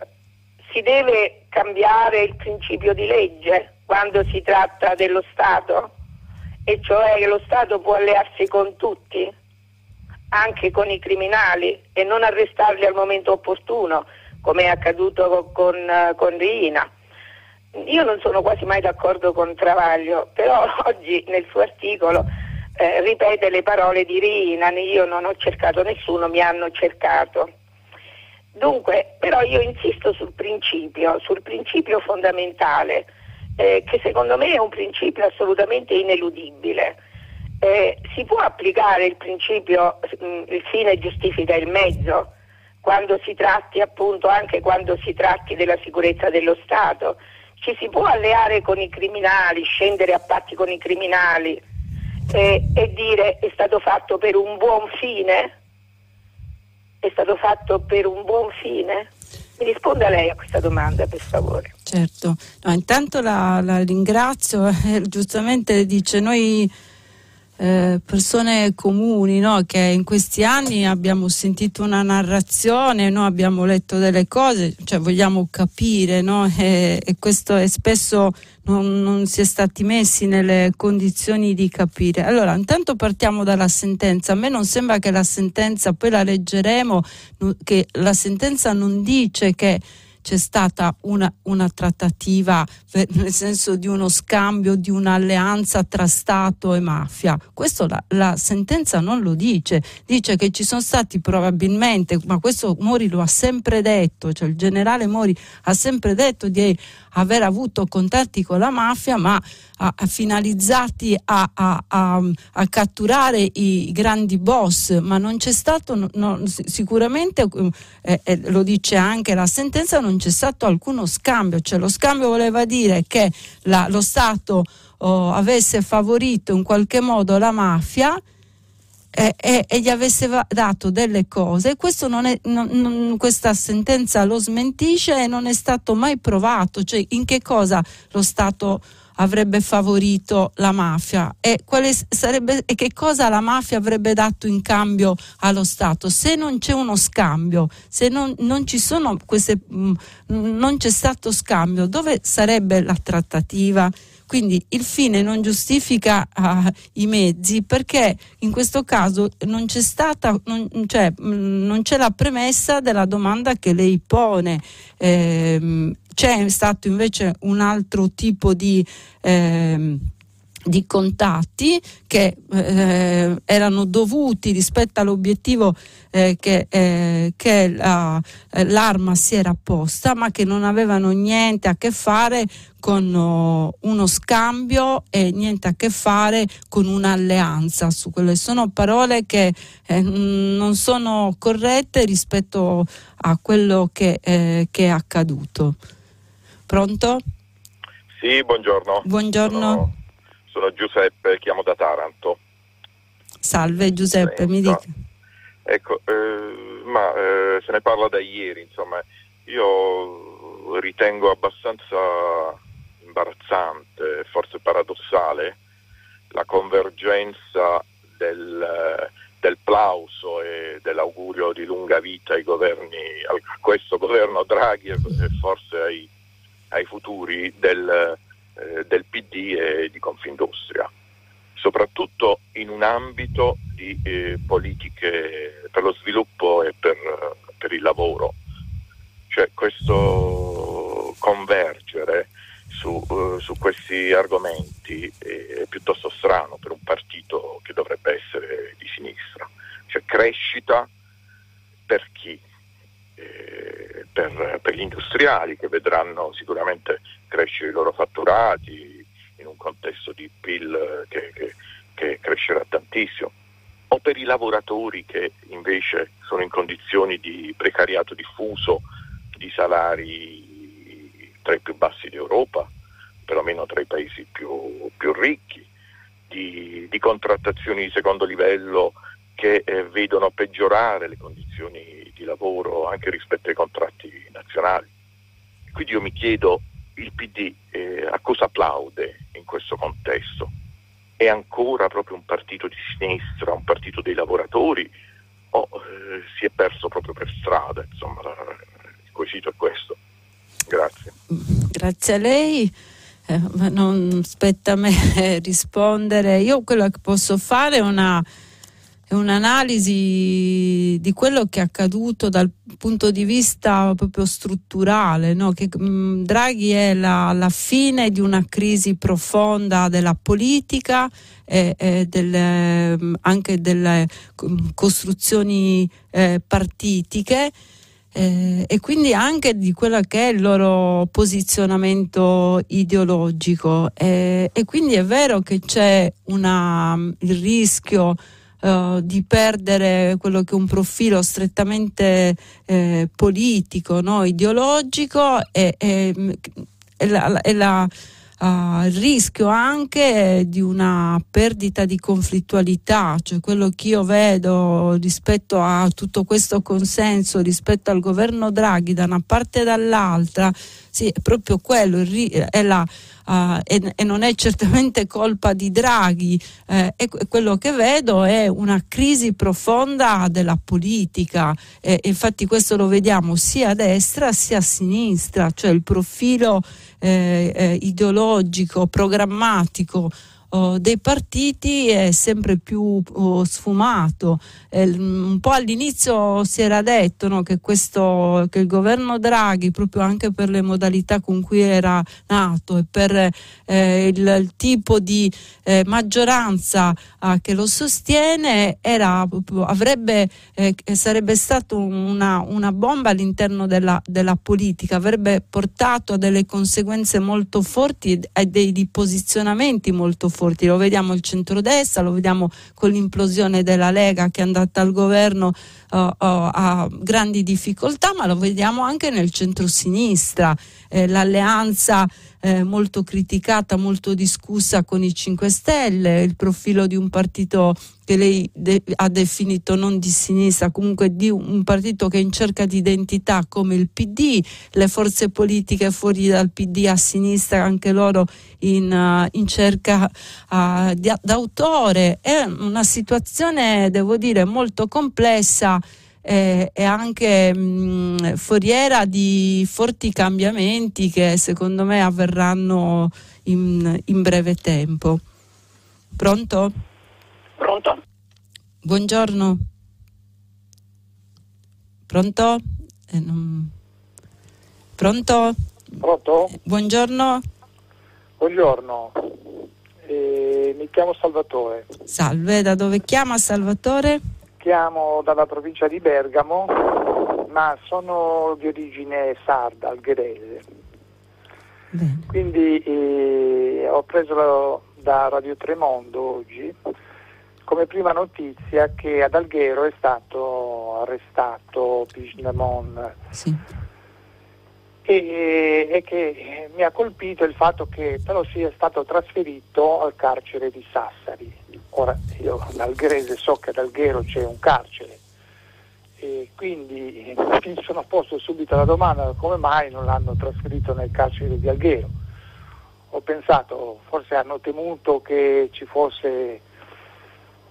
si deve cambiare il principio di legge quando si tratta dello Stato? e cioè che lo Stato può allearsi con tutti, anche con i criminali e non arrestarli al momento opportuno, come è accaduto con, con Riina. Io non sono quasi mai d'accordo con Travaglio, però oggi nel suo articolo eh, ripete le parole di Riina, io non ho cercato nessuno, mi hanno cercato. Dunque, però io insisto sul principio, sul principio fondamentale eh, che secondo me è un principio assolutamente ineludibile. Eh, si può applicare il principio mh, mm, il fine giustifica il mezzo quando si tratti appunto anche quando si tratti della sicurezza dello Stato. Ci si può alleare con i criminali, scendere a patti con i criminali eh, e dire è stato fatto per un buon fine? È stato fatto per un buon fine? Mi risponda lei a questa domanda, per favore. Certo, no, intanto la, la ringrazio, eh, giustamente dice noi eh, persone comuni no? che in questi anni abbiamo sentito una narrazione, no? abbiamo letto delle cose, cioè vogliamo capire no? e, e, questo è spesso non, non, si è stati messi nelle condizioni di capire. Allora, intanto partiamo dalla sentenza. A me non sembra che la sentenza, poi la leggeremo, che la sentenza non dice che c'è stata una, una trattativa nel senso di uno scambio, di un'alleanza tra Stato e mafia. Questo la, la, sentenza non lo dice, dice che ci sono stati probabilmente, ma questo Mori lo ha sempre detto, cioè il generale Mori ha sempre detto di aver avuto contatti con la mafia, ma a, a finalizzati a, a, catturare i grandi boss, ma non c'è stato, no, no, sicuramente eh, eh, lo dice anche la sentenza, non c'è stato alcuno scambio, cioè lo scambio voleva dire che la, lo Stato oh, avesse favorito in qualche modo la mafia e, e, e, gli avesse dato delle cose. È, non, non, questa sentenza lo smentisce e non è stato mai provato, cioè in che cosa lo Stato avrebbe favorito la mafia e, sarebbe, e, che cosa la mafia avrebbe dato in cambio allo Stato. Se non c'è uno scambio, se non, non, queste, mm, non c'è stato scambio, dove sarebbe la trattativa? Quindi il fine non giustifica uh, i mezzi perché in questo caso non c'è stata, non, cioè, mh, mm, non c'è la premessa della domanda che lei pone. Eh, c'è stato invece un altro tipo di... Eh, di contatti che eh, erano dovuti rispetto all'obiettivo eh, che, eh, che la, eh, l'arma si era posta ma che non avevano niente a che fare con oh, uno scambio e niente a che fare con un'alleanza su quelle sono parole che eh, non sono corrette rispetto a quello che, eh, che è accaduto pronto? Sì, buongiorno. Buongiorno. Sono sono Giuseppe, chiamo da Taranto. Salve Giuseppe, mi dica. Ecco, eh, ma eh, se ne parla da ieri, insomma, io ritengo abbastanza imbarazzante, forse paradossale, la convergenza del, del plauso e dell'augurio di lunga vita ai governi, a questo governo Draghi e forse ai, ai futuri del, eh, del PD e di Confindustria, soprattutto in un ambito di eh, politiche per lo sviluppo e per, per il lavoro. Cioè questo convergere su, uh, su, questi argomenti è piuttosto strano per un partito che dovrebbe essere di sinistra. Cioè crescita per chi? Eh, per, per, gli industriali che vedranno sicuramente crescere i loro fatturati in un contesto di PIL che, che, che crescerà tantissimo, o per i lavoratori che in invece sono in condizioni di precariato diffuso, di salari tra i più bassi d'Europa, perlomeno tra i paesi più, più ricchi, di, di, contrattazioni di secondo livello che eh, vedono peggiorare le condizioni di lavoro anche rispetto ai contratti nazionali. Quindi io mi chiedo il PD eh, a cosa applaude in questo contesto? È ancora proprio un partito di sinistra, un partito dei lavoratori o eh, si è perso proprio per strada? Insomma, il quesito è questo. Grazie. Grazie a lei. Eh, non spetta a me rispondere. Io quello che posso fare è una è un'analisi di quello che è accaduto dal punto di vista proprio strutturale, no? che mh, mm, Draghi è la, la, fine di una crisi profonda della politica e, e delle, mm, anche delle mm, costruzioni eh, partitiche. Eh, e quindi anche di quello che è il loro posizionamento ideologico eh, e quindi è vero che c'è una, il rischio uh, di perdere quello che è un profilo strettamente eh, politico, no? ideologico e, e, e la, e la Uh, il rischio anche di una perdita di conflittualità, cioè quello che io vedo rispetto a tutto questo consenso, rispetto al governo Draghi da una parte e dall'altra, sì, è proprio quello, è la uh, e, e, non è certamente colpa di Draghi, eh, e quello che vedo è una crisi profonda della politica. E infatti questo lo vediamo sia a destra sia a sinistra, cioè il profilo eh, eh, ideologico, programmatico oh, dei partiti è sempre più oh, sfumato. Eh, un po' all'inizio si era detto no, che, questo, che il governo Draghi, proprio anche per le modalità con cui era nato e per eh, il, il, tipo di eh, maggioranza ah, che lo sostiene, era, avrebbe, eh, sarebbe stato una, una, bomba all'interno della, della politica, avrebbe portato a delle conseguenze molto forti e dei posizionamenti molto forti forti, lo vediamo il centrodestra, lo vediamo con l'implosione della Lega che è andata al governo uh, uh, a grandi difficoltà, ma lo vediamo anche nel centrosinistra, eh, l'alleanza eh, molto criticata, molto discussa con i 5 Stelle, il profilo di un partito che lei de- ha definito non di sinistra, comunque di un, partito che è in cerca di identità come il PD, le forze politiche fuori dal PD a sinistra, anche loro in, uh, in cerca uh, di, d'autore. È una situazione, devo dire, molto complessa eh, e anche mh, foriera di forti cambiamenti che secondo me avverranno in, in breve tempo. Pronto? Pronto? Buongiorno. Pronto? Eh, non... Pronto? Pronto? buongiorno. Buongiorno. Eh, mi chiamo Salvatore. Salve, da dove chiama Salvatore? Chiamo dalla provincia di Bergamo, ma sono di origine sarda, algherese. Bene. Quindi eh, ho preso da Radio Tremondo oggi come prima notizia che ad Alghero è stato arrestato Pishnamon. Sì. E, e, che mi ha colpito il fatto che però sia stato trasferito al carcere di Sassari. Ora io da Algherese so che ad Alghero c'è un carcere e quindi mi sono posto subito la domanda come mai non l'hanno trasferito nel carcere di Alghero. Ho pensato forse hanno temuto che ci fosse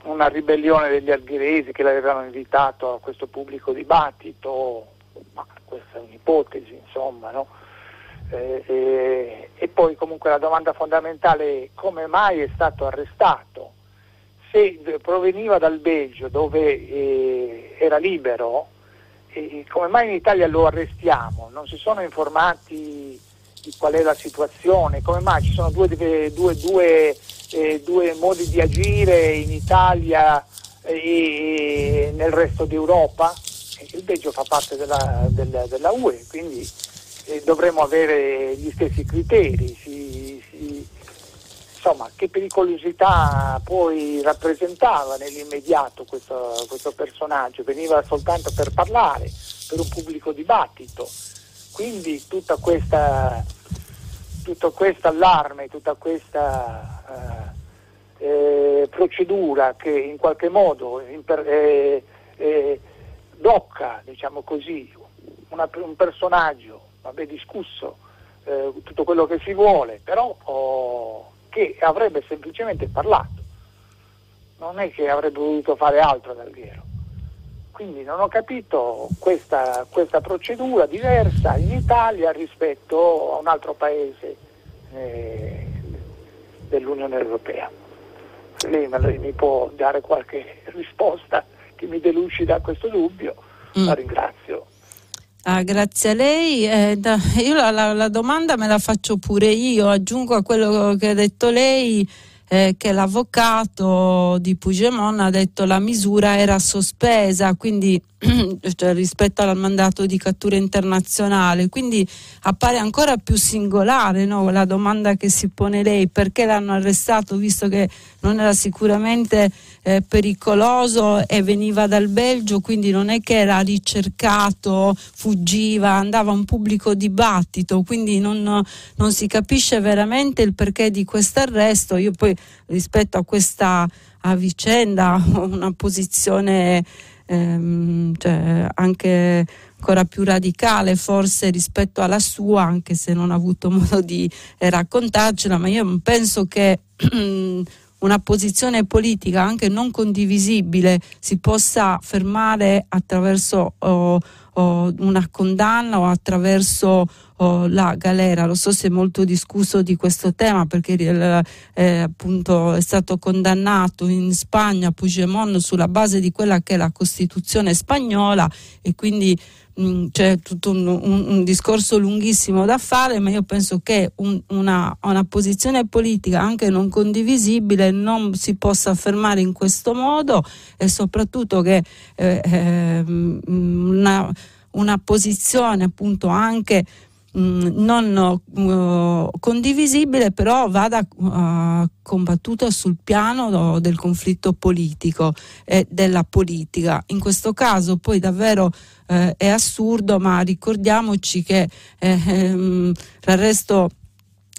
una ribellione degli algheresi che l'avevano invitato a questo pubblico dibattito, ma questa è un'ipotesi insomma, no? eh, eh, e poi comunque la domanda fondamentale è come mai è stato arrestato? Se proveniva dal Belgio dove eh, era libero, eh, come mai in Italia lo arrestiamo? Non si sono informati di qual è la situazione, come mai ci sono due, due, due, eh, due modi di agire in Italia e nel resto d'Europa? Il Belgio fa parte della, della, della UE, quindi eh, dovremmo avere gli stessi criteri. Si, si, insomma, che pericolosità poi rappresentava nell'immediato questo, questo personaggio, veniva soltanto per parlare, per un pubblico dibattito, quindi tutta questa, tutto questo allarme, tutta questa eh, eh, procedura che in qualche modo imper, eh, eh, blocca diciamo così, una, un personaggio, vabbè discusso, eh, tutto quello che si vuole, però oh, che avrebbe semplicemente parlato, non è che avrebbe voluto fare altro ad Alghero. Quindi non ho capito questa, questa procedura diversa in Italia rispetto a un altro paese eh, dell'Unione Europea. Lei mi può dare qualche risposta che mi delucida questo dubbio, mm. la ringrazio. Ah, grazie a lei. Eh, da, io la, la, la, domanda me la faccio pure io, aggiungo a quello che ha detto lei eh, che l'avvocato di Puigdemont ha detto la misura era sospesa, quindi cioè, rispetto al mandato di cattura internazionale, quindi appare ancora più singolare no? la domanda che si pone lei, perché l'hanno arrestato visto che non era sicuramente eh, pericoloso e veniva dal Belgio, quindi non è che era ricercato, fuggiva, andava a un pubblico dibattito, quindi non, non si capisce veramente il perché di questo arresto. Io poi rispetto a questa a vicenda una posizione ehm, cioè, anche ancora più radicale forse rispetto alla sua, anche se non ho avuto modo di eh, raccontarcela, ma io penso che una posizione politica anche non condivisibile si possa fermare attraverso oh, oh, una condanna o attraverso oh, la galera. Lo so se è molto discusso di questo tema perché eh, appunto è stato condannato in Spagna Puigdemont sulla base di quella che è la Costituzione spagnola e quindi Mm, c'è tutto un, un, un, discorso lunghissimo da fare, ma io penso che un, una, una, posizione politica anche non condivisibile non si possa affermare in questo modo e soprattutto che eh, eh, una, una posizione appunto anche Mm, non uh, condivisibile, però vada uh, combattuta sul piano del conflitto politico e della politica. In questo caso poi davvero eh, è assurdo, ma ricordiamoci che eh, ehm, l'arresto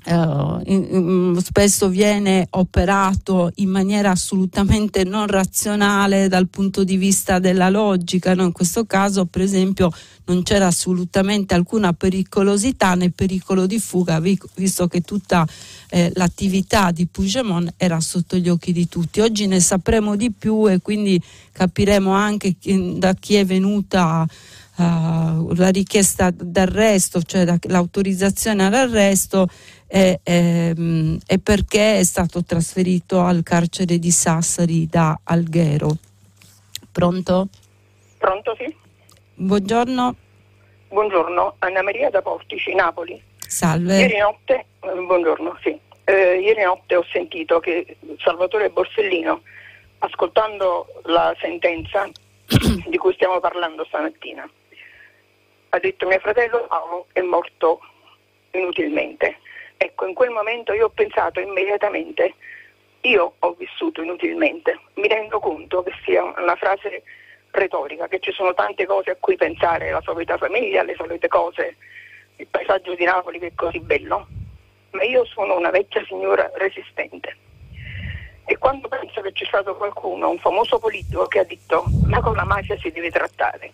Uh, in, in, spesso viene operato in maniera assolutamente non razionale dal punto di vista della logica. No? In questo caso, per esempio, non c'era assolutamente alcuna pericolosità né pericolo di fuga, vi, visto che tutta eh, l'attività di Puigdemont era sotto gli occhi di tutti. Oggi ne sapremo di più e quindi capiremo anche chi, da chi è venuta. Uh, la richiesta d'arresto, cioè da, l'autorizzazione all'arresto e, e, ehm, e perché è stato trasferito al carcere di Sassari da Alghero. Pronto? Pronto, sì. Buongiorno. Buongiorno, Anna Maria da Portici, Napoli. Salve. Ieri notte, eh, buongiorno, sì. Eh, ieri notte ho sentito che Salvatore Borsellino, ascoltando la sentenza di cui stiamo parlando stamattina, ha detto mio fratello Paolo è morto inutilmente. Ecco, in quel momento io ho pensato immediatamente, io ho vissuto inutilmente, mi rendo conto che sia una frase retorica, che ci sono tante cose a cui pensare, la solita famiglia, le solite cose, il paesaggio di Napoli che è così bello, ma io sono una vecchia signora resistente. E quando penso che c'è stato qualcuno, un famoso politico, che ha detto ma con la mafia si deve trattare,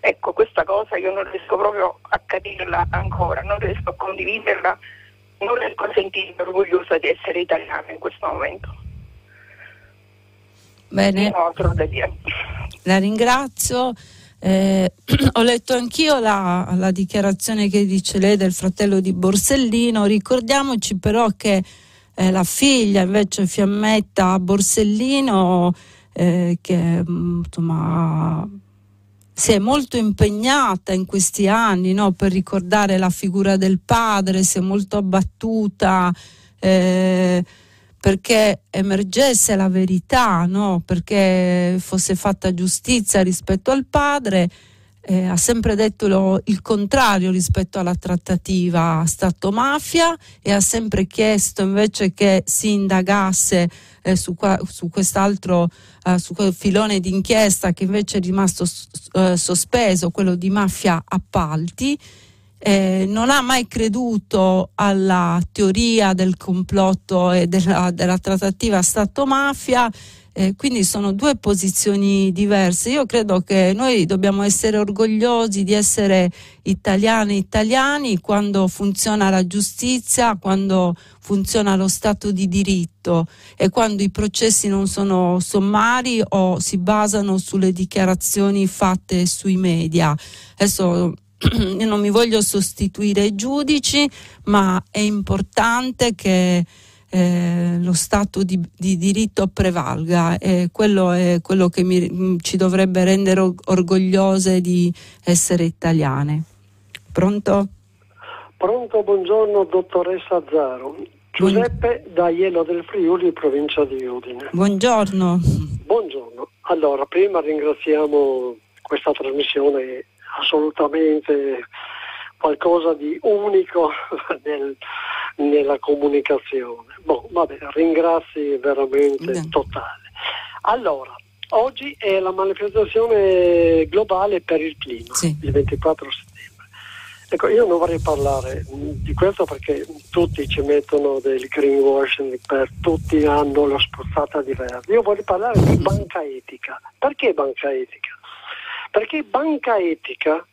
ecco questa cosa io non riesco proprio a capirla ancora, non riesco a condividerla non riesco a sentirmi orgogliosa di essere italiana in questo momento. Bene. La ringrazio. Eh, ho letto anch'io la, la, dichiarazione che dice lei del fratello di Borsellino. Ricordiamoci però che eh, la figlia invece Fiammetta Borsellino, eh, che mm, insomma si è molto impegnata in questi anni no, per ricordare la figura del padre, si è molto abbattuta eh, perché emergesse la verità, no, perché fosse fatta giustizia rispetto al padre. Eh, ha sempre detto il contrario rispetto alla trattativa Stato-mafia e ha sempre chiesto invece che si indagasse eh, su, qua, su, quest'altro eh, su quel filone d'inchiesta che invece è rimasto eh, sospeso, quello di mafia appalti. Eh, non ha mai creduto alla teoria del complotto e della, della trattativa Stato-mafia eh, quindi sono due posizioni diverse. Io credo che noi dobbiamo essere orgogliosi di essere italiani italiani quando funziona la giustizia, quando funziona lo Stato di diritto e quando i processi non sono sommari o si basano sulle dichiarazioni fatte sui media. Adesso io non mi voglio sostituire ai giudici, ma è importante che eh, lo Stato di, di, diritto prevalga e quello è quello che mi, mm, ci dovrebbe rendere orgogliose di essere italiane. Pronto? Pronto, buongiorno dottoressa Zaro. Giuseppe Buon... da Ielo del Friuli, provincia di Udine. Buongiorno. Buongiorno. Allora, prima ringraziamo questa trasmissione assolutamente qualcosa di unico nel, nella comunicazione. Boh, vabbè, ringrazi veramente totale. Allora, oggi è la manifestazione globale per il clima, sì. il 24 settembre. Ecco, io non vorrei parlare di questo perché tutti ci mettono del greenwashing, per, tutti hanno la spruzzata di verde. Io vorrei parlare di banca etica. Perché banca etica? Perché banca etica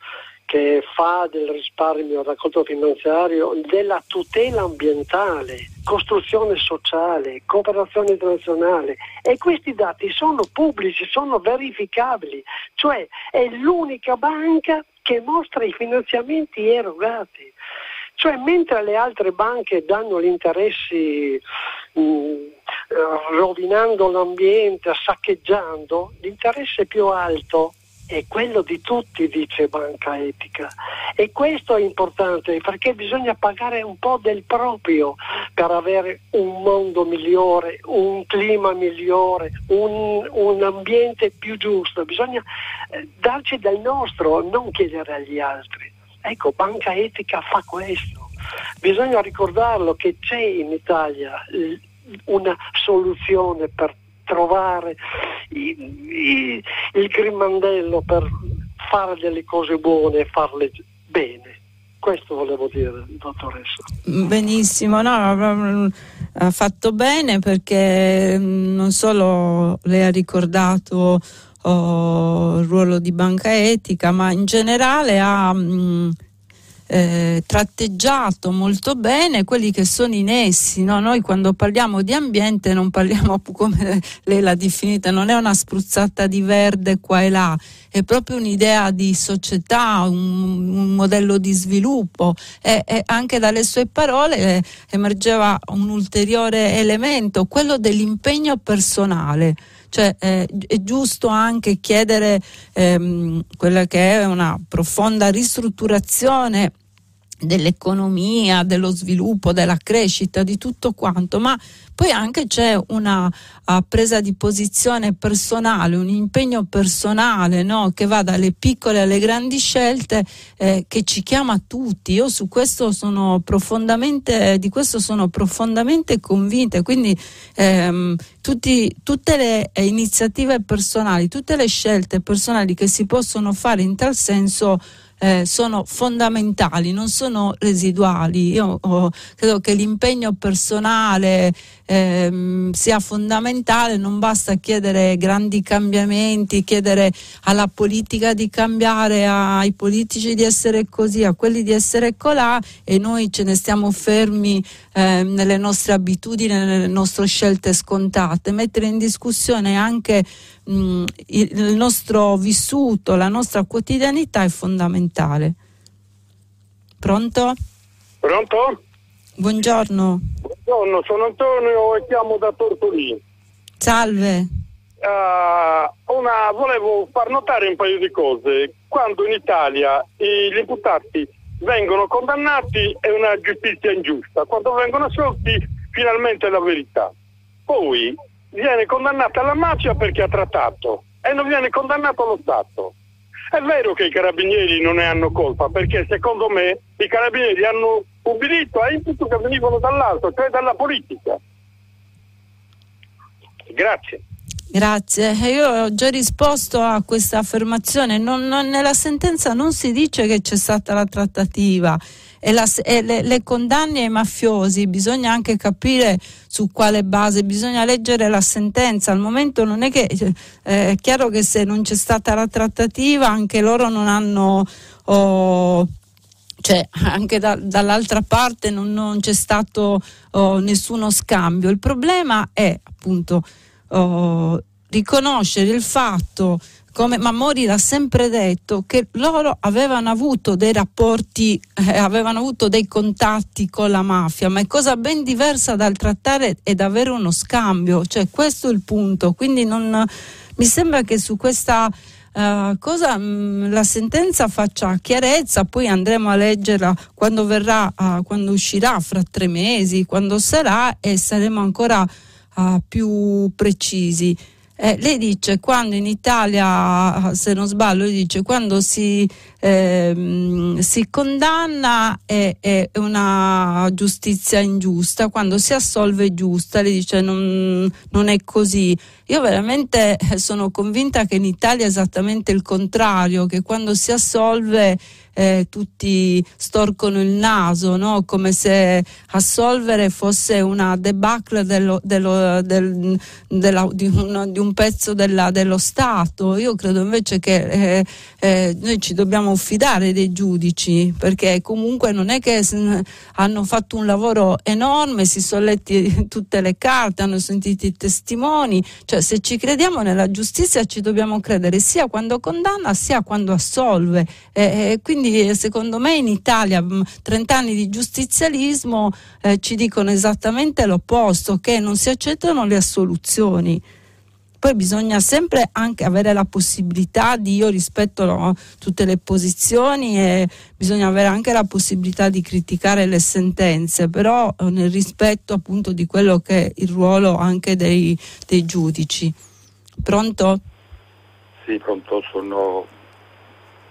che fa del risparmio raccolto finanziario, della tutela ambientale, costruzione sociale, cooperazione internazionale e questi dati sono pubblici, sono verificabili, cioè è l'unica banca che mostra i finanziamenti erogati. Cioè mentre le altre banche danno gli interessi mh, mm, rovinando l'ambiente, saccheggiando, l'interesse più alto è quello di tutti, dice Banca Etica. E questo è importante perché bisogna pagare un po' del proprio per avere un mondo migliore, un clima migliore, un, un ambiente più giusto. Bisogna eh, darci del nostro, non chiedere agli altri. Ecco, Banca Etica fa questo. Bisogna ricordarlo che c'è in Italia una soluzione per trovare i, i, il grimandello per fare delle cose buone e farle bene. Questo volevo dire, dottoressa. Benissimo, no, ha fatto bene perché mm, non solo lei ha ricordato oh, il ruolo di banca etica, ma in generale ha mh, mm, eh, tratteggiato molto bene quelli che sono i nessi. No? Noi quando parliamo di ambiente non parliamo come lei l'ha definita, non è una spruzzata di verde qua e là, è proprio un'idea di società, un, un modello di sviluppo e, e, anche dalle sue parole eh, emergeva un ulteriore elemento, quello dell'impegno personale. Cioè eh, è giusto anche chiedere ehm, quella che è una profonda ristrutturazione dell'economia, dello sviluppo, della crescita, di tutto quanto, ma poi anche c'è una uh, presa di posizione personale, un impegno personale no? che va dalle piccole alle grandi scelte eh, che ci chiama tutti. Io su questo sono profondamente, di questo sono profondamente convinta. Quindi ehm, tutti, tutte le iniziative personali, tutte le scelte personali che si possono fare in tal senso eh, sono fondamentali, non sono residuali. Io oh, credo che l'impegno personale eh, sia fondamentale, non basta chiedere grandi cambiamenti, chiedere alla politica di cambiare, ai politici di essere così, a quelli di essere colà e noi ce ne stiamo fermi eh, nelle nostre abitudini, nelle nostre scelte scontate. Mettere in discussione anche mh, il nostro vissuto, la nostra quotidianità è fondamentale. Pronto? Pronto? Buongiorno. Buongiorno, sono Antonio e chiamo da Tortolì. Salve. Uh, una, volevo far notare un paio di cose. Quando in Italia gli imputati vengono condannati è una giustizia ingiusta, quando vengono assolti finalmente è la verità. Poi viene condannata la mafia perché ha trattato e non viene condannato lo Stato. È vero che i carabinieri non ne hanno colpa, perché secondo me i carabinieri hanno ubbidito a input che venivano dall'alto, cioè dalla politica. Grazie. Grazie, io ho già risposto a questa affermazione, non, non, nella sentenza non si dice che c'è stata la trattativa. E, la, e le, le, condanne ai mafiosi bisogna anche capire su quale base, bisogna leggere la sentenza, al momento non è che eh, è chiaro che se non c'è stata la trattativa anche loro non hanno... Oh, cioè anche da, dall'altra parte non, non c'è stato oh, nessuno scambio. Il problema è appunto oh, riconoscere il fatto come Mamori l'ha sempre detto, che loro avevano avuto dei rapporti, eh, avevano avuto dei contatti con la mafia, ma è cosa ben diversa dal trattare ed avere uno scambio, cioè questo è il punto. Quindi non, mi sembra che su questa uh, cosa mh, mm, la sentenza faccia chiarezza, poi andremo a leggerla quando verrà, uh, quando uscirà, fra tre mesi, quando sarà e saremo ancora uh, più precisi. Eh, lei dice quando in Italia, se non sbaglio, dice quando si, ehm, si condanna è, è, una giustizia ingiusta, quando si assolve è giusta, lei dice non, non è così. Io veramente eh, sono convinta che in Italia è esattamente il contrario, che quando si assolve eh, tutti storcono il naso, no? come se assolvere fosse una debacle dello, dello, del, della, di, un, di, un, pezzo della, dello Stato. Io credo invece che eh, eh, noi ci dobbiamo fidare dei giudici, perché comunque non è che hanno fatto un lavoro enorme, si sono letti tutte le carte, hanno sentito i testimoni, cioè se ci crediamo nella giustizia ci dobbiamo credere sia quando condanna sia quando assolve. Eh, quindi quindi secondo me in Italia 30 anni di giustizialismo eh, ci dicono esattamente l'opposto, che non si accettano le assoluzioni. Poi bisogna sempre anche avere la possibilità di, io rispetto no, tutte le posizioni e bisogna avere anche la possibilità di criticare le sentenze, però eh, nel rispetto appunto di quello che è il ruolo anche dei, dei giudici. Pronto? Sì, pronto, sono...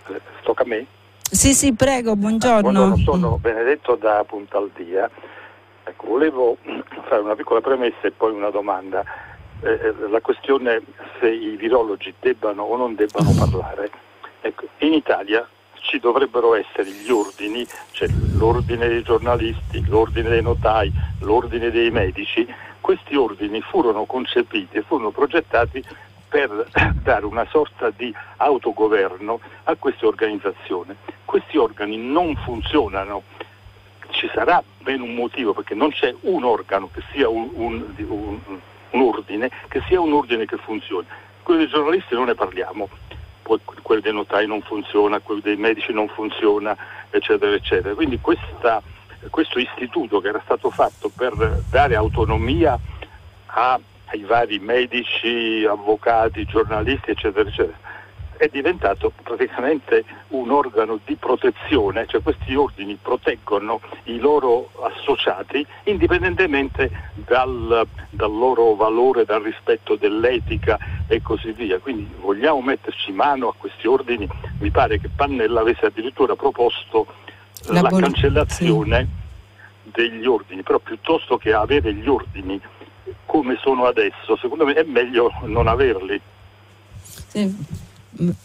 Eh, tocca a me? Sì, sì, prego, buongiorno. Buongiorno, sono Benedetto da Puntaldia. Ecco, volevo fare una piccola premessa e poi una domanda. Eh, eh, la questione se i virologi debbano o non debbano parlare. Ecco, in Italia ci dovrebbero essere gli ordini, cioè l'ordine dei giornalisti, l'ordine dei notai, l'ordine dei medici. Questi ordini furono concepiti e furono progettati per dare una sorta di autogoverno a queste organizzazioni. Questi organi non funzionano, ci sarà ben un motivo perché non c'è un organo che sia un, un, un, un ordine, che sia un ordine che funzioni. Quelli dei giornalisti non ne parliamo, poi quelli dei notai non funziona, quelli dei medici non funziona, eccetera, eccetera. Quindi questa, questo istituto che era stato fatto per dare autonomia a ai vari medici, avvocati, giornalisti, eccetera, eccetera. È diventato praticamente un organo di protezione, cioè questi ordini proteggono i loro associati indipendentemente dal, dal loro valore, dal rispetto dell'etica e così via. Quindi vogliamo metterci mano a questi ordini. Mi pare che Pannella avesse addirittura proposto la, la cancellazione sì. degli ordini, però piuttosto che avere gli ordini come sono adesso. Secondo me è meglio non averli. Sì.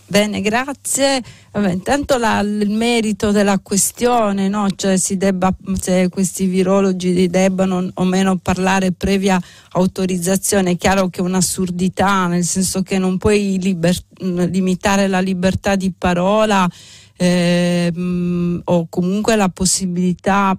Bene, grazie. Vabbè, intanto la, il merito della questione, no? cioè debba, se questi virologi debbano o meno parlare previa autorizzazione, è chiaro che è un'assurdità, nel senso che non puoi liber, limitare la libertà di parola eh, o comunque la possibilità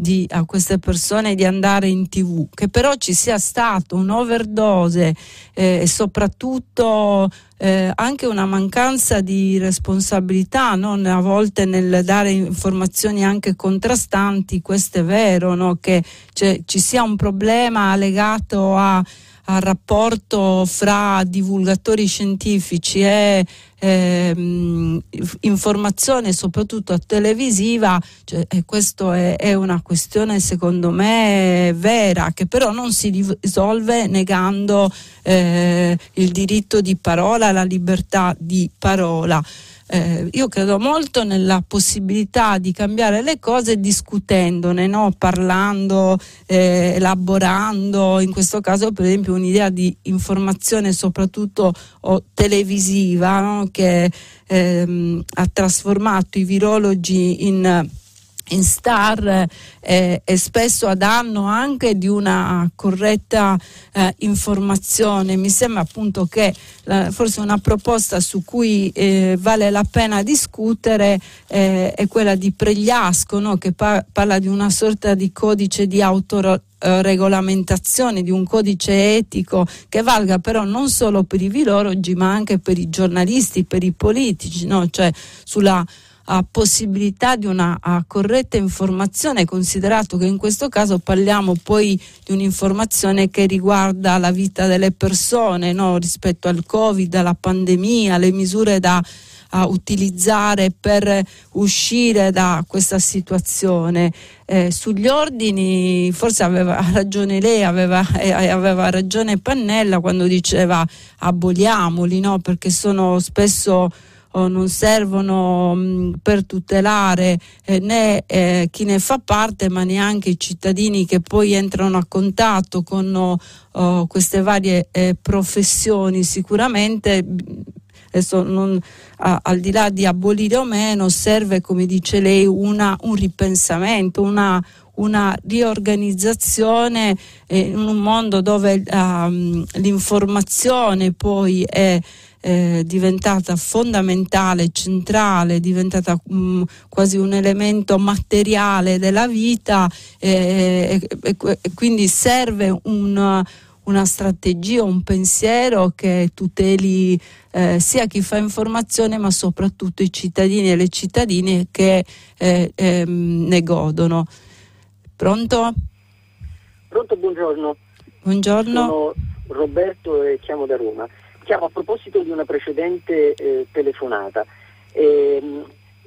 di, a queste persone di andare in tv, che però ci sia stato un'overdose eh, e soprattutto eh, anche una mancanza di responsabilità no? a volte nel dare informazioni anche contrastanti, questo è vero, no? che ci sia un problema legato a al rapporto fra divulgatori scientifici e ehm, informazione soprattutto televisiva, cioè, e questa è, è, una questione secondo me vera che però non si risolve negando eh, il diritto di parola, la libertà di parola. Eh, io credo molto nella possibilità di cambiare le cose discutendone, no? parlando, eh, elaborando, in questo caso per esempio un'idea di informazione soprattutto oh, televisiva no? che ehm, ha trasformato i virologi in in star eh, e spesso a danno anche di una corretta eh, informazione. Mi sembra appunto che la, forse una proposta su cui eh, vale la pena discutere eh, è quella di Pregliasco, no? che pa- parla di una sorta di codice di autoregolamentazione, di un codice etico che valga però non solo per i virologi ma anche per i giornalisti, per i politici, no? cioè sulla a possibilità di una corretta informazione, considerato che in questo caso parliamo poi di un'informazione che riguarda la vita delle persone no? rispetto al Covid, alla pandemia, alle misure da utilizzare per uscire da questa situazione. Eh, sugli ordini forse aveva ragione lei, aveva, eh, aveva, ragione Pannella quando diceva aboliamoli, no? perché sono spesso oh, non servono mh, mm, per tutelare eh, né eh, chi ne fa parte ma neanche i cittadini che poi entrano a contatto con oh, queste varie eh, professioni sicuramente. Adesso non, a, al di là di abolire o meno serve come dice lei una, un ripensamento una, una riorganizzazione eh, in un mondo dove um, l'informazione poi è eh, diventata fondamentale, centrale, diventata mh, mm, quasi un elemento materiale della vita eh, e, e, quindi serve un, una strategia, un pensiero che tuteli eh, sia chi fa informazione ma soprattutto i cittadini e le cittadine che eh, ehm, ne godono. Pronto? Pronto, buongiorno. Buongiorno. Sono Roberto e chiamo da Roma chiamo a proposito di una precedente eh, telefonata. Eh,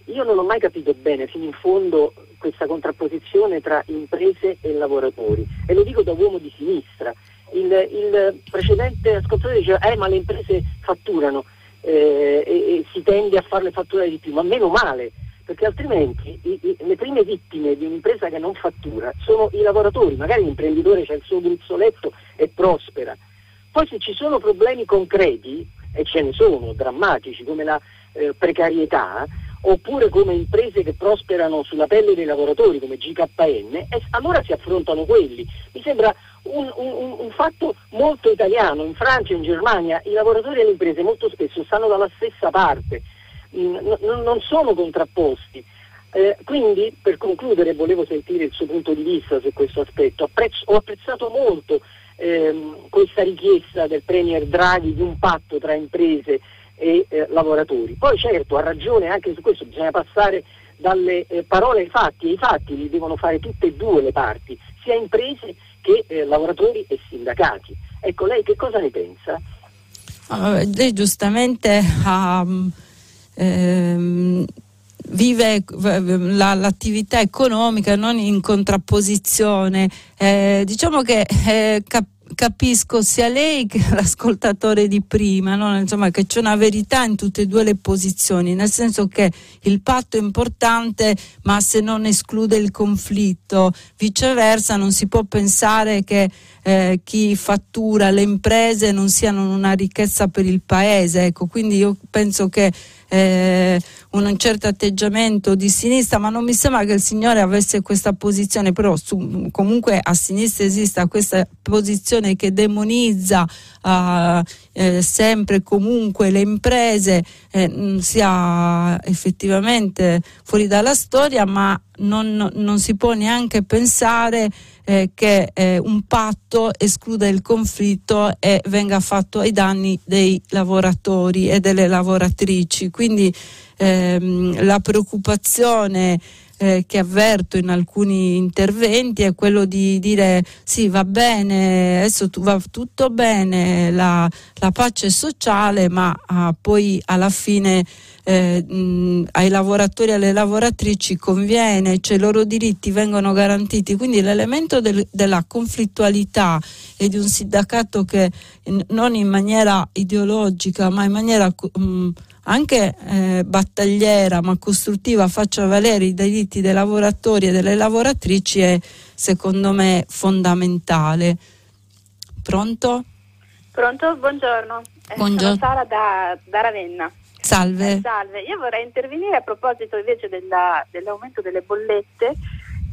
io non ho mai capito bene fino in fondo questa contrapposizione tra imprese e lavoratori e lo dico da uomo di sinistra. Il, il precedente ascoltatore diceva eh ma le imprese fatturano eh, e, e, si tende a farle fatturare di più, ma meno male, perché altrimenti i, i, le prime vittime di un'impresa che non fattura sono i lavoratori, magari l'imprenditore c'è il suo gruzzoletto e prospera poi se ci sono problemi concreti, e ce ne sono, drammatici, come la eh, precarietà, oppure come imprese che prosperano sulla pelle dei lavoratori come GKN, allora si affrontano quelli. Mi sembra un, un, un, fatto molto italiano. In Francia, in Germania, i lavoratori e le imprese molto spesso stanno dalla stessa parte, mm, n- non sono contrapposti. Eh, quindi, per concludere, volevo sentire il suo punto di vista su questo aspetto. Apprezzo, ho apprezzato molto ehm, questa richiesta del Premier Draghi di un patto tra imprese e eh, lavoratori. Poi certo ha ragione anche su questo, bisogna passare dalle eh, parole ai fatti e i fatti li devono fare tutte e due le parti, sia imprese che eh, lavoratori e sindacati. Ecco, lei che cosa ne pensa? Uh, lei giustamente ha... Um, ehm vive la, l'attività economica non in contrapposizione. Eh, diciamo che eh, cap- capisco sia lei che l'ascoltatore di prima, no? Insomma, che c'è una verità in tutte e due le posizioni, nel senso che il patto è importante, ma se non esclude il conflitto, viceversa non si può pensare che eh, chi fattura le imprese non siano una ricchezza per il paese. Ecco, quindi io penso che Euh, un certo atteggiamento di sinistra, ma non mi sembra che il Signore avesse questa posizione, però su, comunque a sinistra esista questa posizione che demonizza uh, eh, sempre e comunque le imprese, eh, sia effettivamente fuori dalla storia, ma non, non si può neanche pensare eh, che eh, un patto escluda il conflitto e venga fatto ai danni dei lavoratori e delle lavoratrici. Quindi ehm, la preoccupazione eh, che avverto in alcuni interventi è quello di dire sì va bene, adesso tu, va tutto bene, la, la pace sociale, ma ah, poi alla fine eh, mh, ai lavoratori e alle lavoratrici conviene, cioè i loro diritti vengono garantiti, quindi l'elemento del, della conflittualità e di un sindacato che in, non in maniera ideologica ma in maniera mh, anche eh, battagliera ma costruttiva faccia valere i diritti dei lavoratori e delle lavoratrici è secondo me fondamentale. Pronto? Pronto, buongiorno. Eh, buongiorno. Sono Sara da, da Ravenna. Salve. Eh, salve. Io vorrei intervenire a proposito invece della, dell'aumento delle bollette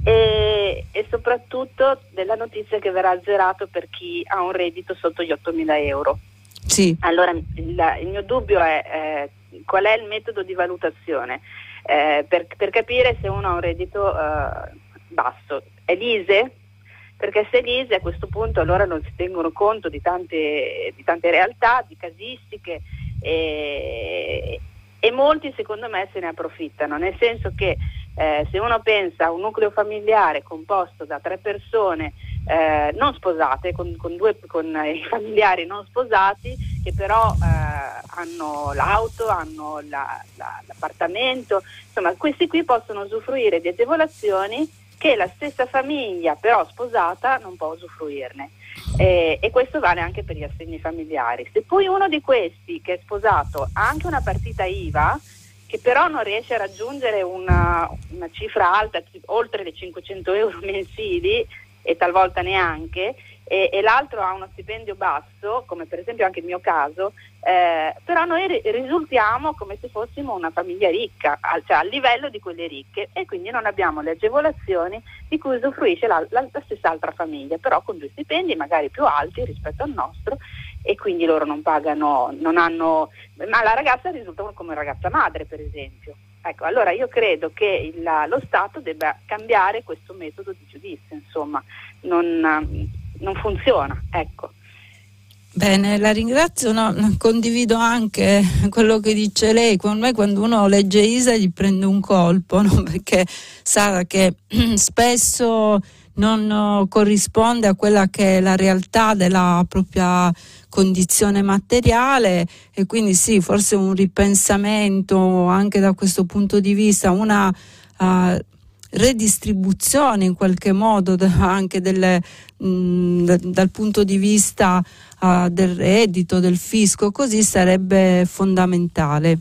e, e, soprattutto della notizia che verrà azzerato per chi ha un reddito sotto gli 8.000 euro. Sì. Allora il, il mio dubbio è eh, qual è il metodo di valutazione eh, per, per, capire se uno ha un reddito eh, basso. È l'ISE? Perché se l'ISE a questo punto allora non si tengono conto di tante, di tante realtà, di casistiche e, e molti secondo me se ne approfittano, nel senso che eh, se uno pensa a un nucleo familiare composto da tre persone eh, non sposate, con, con, due, con i familiari non sposati, che però eh, hanno l'auto, hanno la, la, l'appartamento, insomma questi qui possono usufruire di agevolazioni che la stessa famiglia però sposata non può usufruirne. Eh, e questo vale anche per gli assegni familiari. Se poi uno di questi che è sposato ha anche una partita IVA, che però non riesce a raggiungere una, una cifra alta, oltre le 500 euro mensili e talvolta neanche, e, e, l'altro ha uno stipendio basso, come per esempio anche il mio caso, eh, però noi risultiamo come se fossimo una famiglia ricca, al, cioè al livello di quelle ricche e quindi non abbiamo le agevolazioni di cui usufruisce la, la, la stessa altra famiglia, però con due stipendi magari più alti rispetto al nostro e quindi loro non pagano, non hanno, ma la ragazza risulta come ragazza madre per esempio. Ecco, allora io credo che il, lo Stato debba cambiare questo metodo di giudizio, insomma, non, non funziona. Ecco. Bene, la ringrazio, no, condivido anche quello che dice lei, con me quando uno legge Isa gli prende un colpo, no? perché sa che spesso non corrisponde a quella che è la realtà della propria condizione materiale e quindi sì, forse un ripensamento anche da questo punto di vista, una uh, redistribuzione in qualche modo anche delle, mh, mm, dal punto di vista uh, del reddito, del fisco, così sarebbe fondamentale.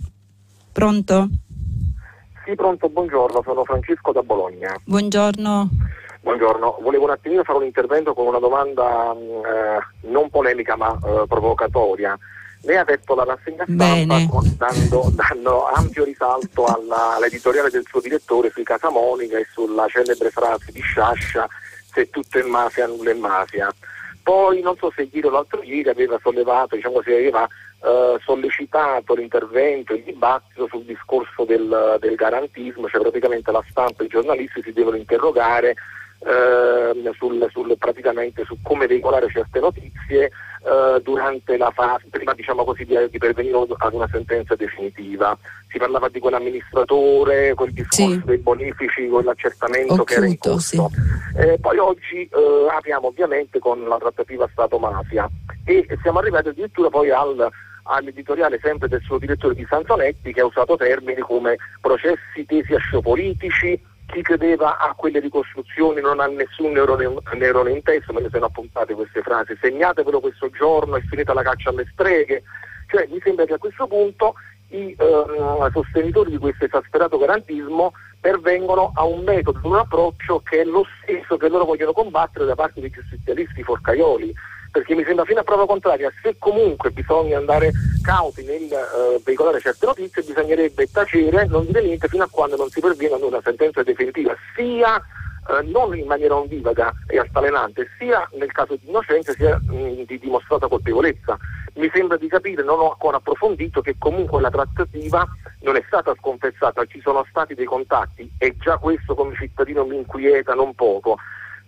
Pronto? Sì, pronto, buongiorno, sono Francesco da Bologna. Buongiorno. Buongiorno, volevo un attimino fare un intervento con una domanda mm, eh, non polemica ma eh, provocatoria. Lei ha detto la rassegna stampa dando, dando, ampio risalto alla, all'editoriale del suo direttore sui Casamonica e sulla celebre frase di Sciascia se tutto è mafia nulla è mafia. Poi non so se Ghiro l'altro ieri aveva sollevato, diciamo se aveva eh, sollecitato l'intervento, il dibattito sul discorso del, del garantismo, cioè praticamente la stampa e i giornalisti si devono interrogare eh, sul, sul, praticamente su come veicolare certe notizie eh, durante la fase, prima diciamo così, di, di, pervenire ad una sentenza definitiva. Si parlava di quell'amministratore, quel discorso sì. dei bonifici, quell'accertamento Occhiuto, che era in corso. Sì. Eh, poi oggi eh, apriamo ovviamente con la trattativa Stato-mafia e siamo arrivati addirittura poi al all'editoriale sempre del suo direttore di Santonetti che ha usato termini come processi tesi a show politici, chi credeva a quelle ricostruzioni non ha nessun neurone, neurone in testa, me ne sono appuntate queste frasi, segnatevelo questo giorno, è finita la caccia alle streghe, cioè mi sembra che a questo punto i eh, sostenitori di questo esasperato garantismo pervengono a un metodo, un approccio che è lo stesso che loro vogliono combattere da parte dei giustizialisti forcaioli perché mi sembra fino a prova contraria, se comunque bisogna andare cauti nel uh, veicolare certe notizie, bisognerebbe tacere, non dire niente fino a quando non si perviene ad una sentenza definitiva, sia uh, non in maniera ondivaga e altalenante, sia nel caso di innocenza sia mh, mm, di dimostrata colpevolezza. Mi sembra di capire, non ho ancora approfondito, che comunque la trattativa non è stata sconfessata, ci sono stati dei contatti e già questo come cittadino mi inquieta non poco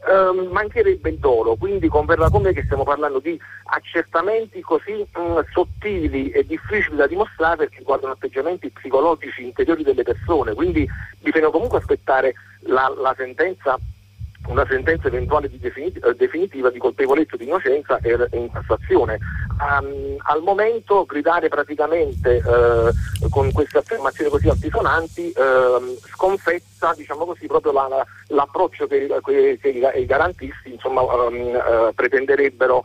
eh, mancherebbe il dolo, quindi converrà con me che stiamo parlando di accertamenti così mh, mm, sottili e difficili da dimostrare perché riguardano atteggiamenti psicologici interiori delle persone, quindi bisogna comunque aspettare la, la sentenza una sentenza eventuale di definit- eh, definitiva di colpevolezza di innocenza e in Cassazione. Um, al momento gridare praticamente uh, con queste affermazioni così altisonanti uh, sconfessa diciamo così, proprio la, la, l'approccio che, che, che, i garantisti insomma, um, uh, pretenderebbero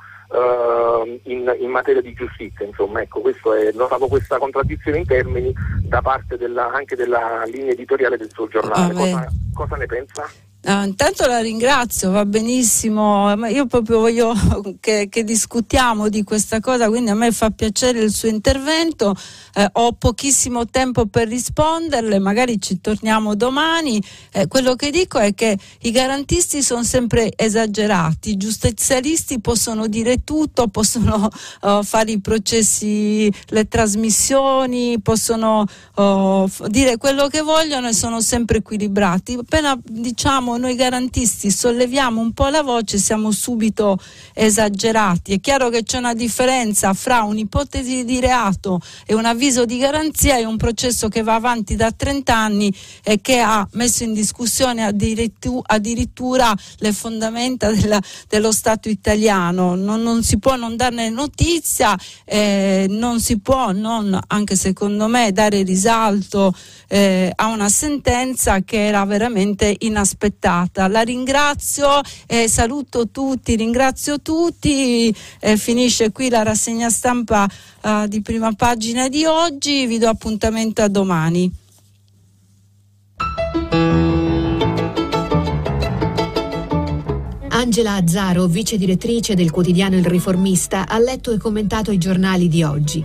in, in, materia di giustizia. Insomma, ecco, questo è, notavo questa contraddizione in termini da parte della, anche della linea editoriale del suo giornale. Cosa, cosa ne pensa? Uh, intanto la ringrazio, va benissimo, ma io proprio voglio che, che, discutiamo di questa cosa, quindi a me fa piacere il suo intervento, eh, ho pochissimo tempo per risponderle, magari ci torniamo domani. Eh, quello che dico è che i garantisti sono sempre esagerati, i giustizialisti possono dire tutto, possono uh, fare i processi, le trasmissioni, possono uh, dire quello che vogliono e sono sempre equilibrati. Appena diciamo noi garantisti solleviamo un po' la voce siamo subito esagerati. È chiaro che c'è una differenza fra un'ipotesi di reato e un avviso di garanzia e un processo che va avanti da 30 anni e che ha messo in discussione addirittura le fondamenta della, dello Stato italiano. Non, non, si può non darne notizia, eh, non si può non, anche secondo me, dare risalto eh, a una sentenza che era veramente inaspettata. La ringrazio e saluto tutti, ringrazio tutti, eh, finisce qui la rassegna stampa eh, di prima pagina di oggi, vi do appuntamento a domani. Angela Azzaro, vice direttrice del quotidiano Il Riformista, ha letto e commentato i giornali di oggi.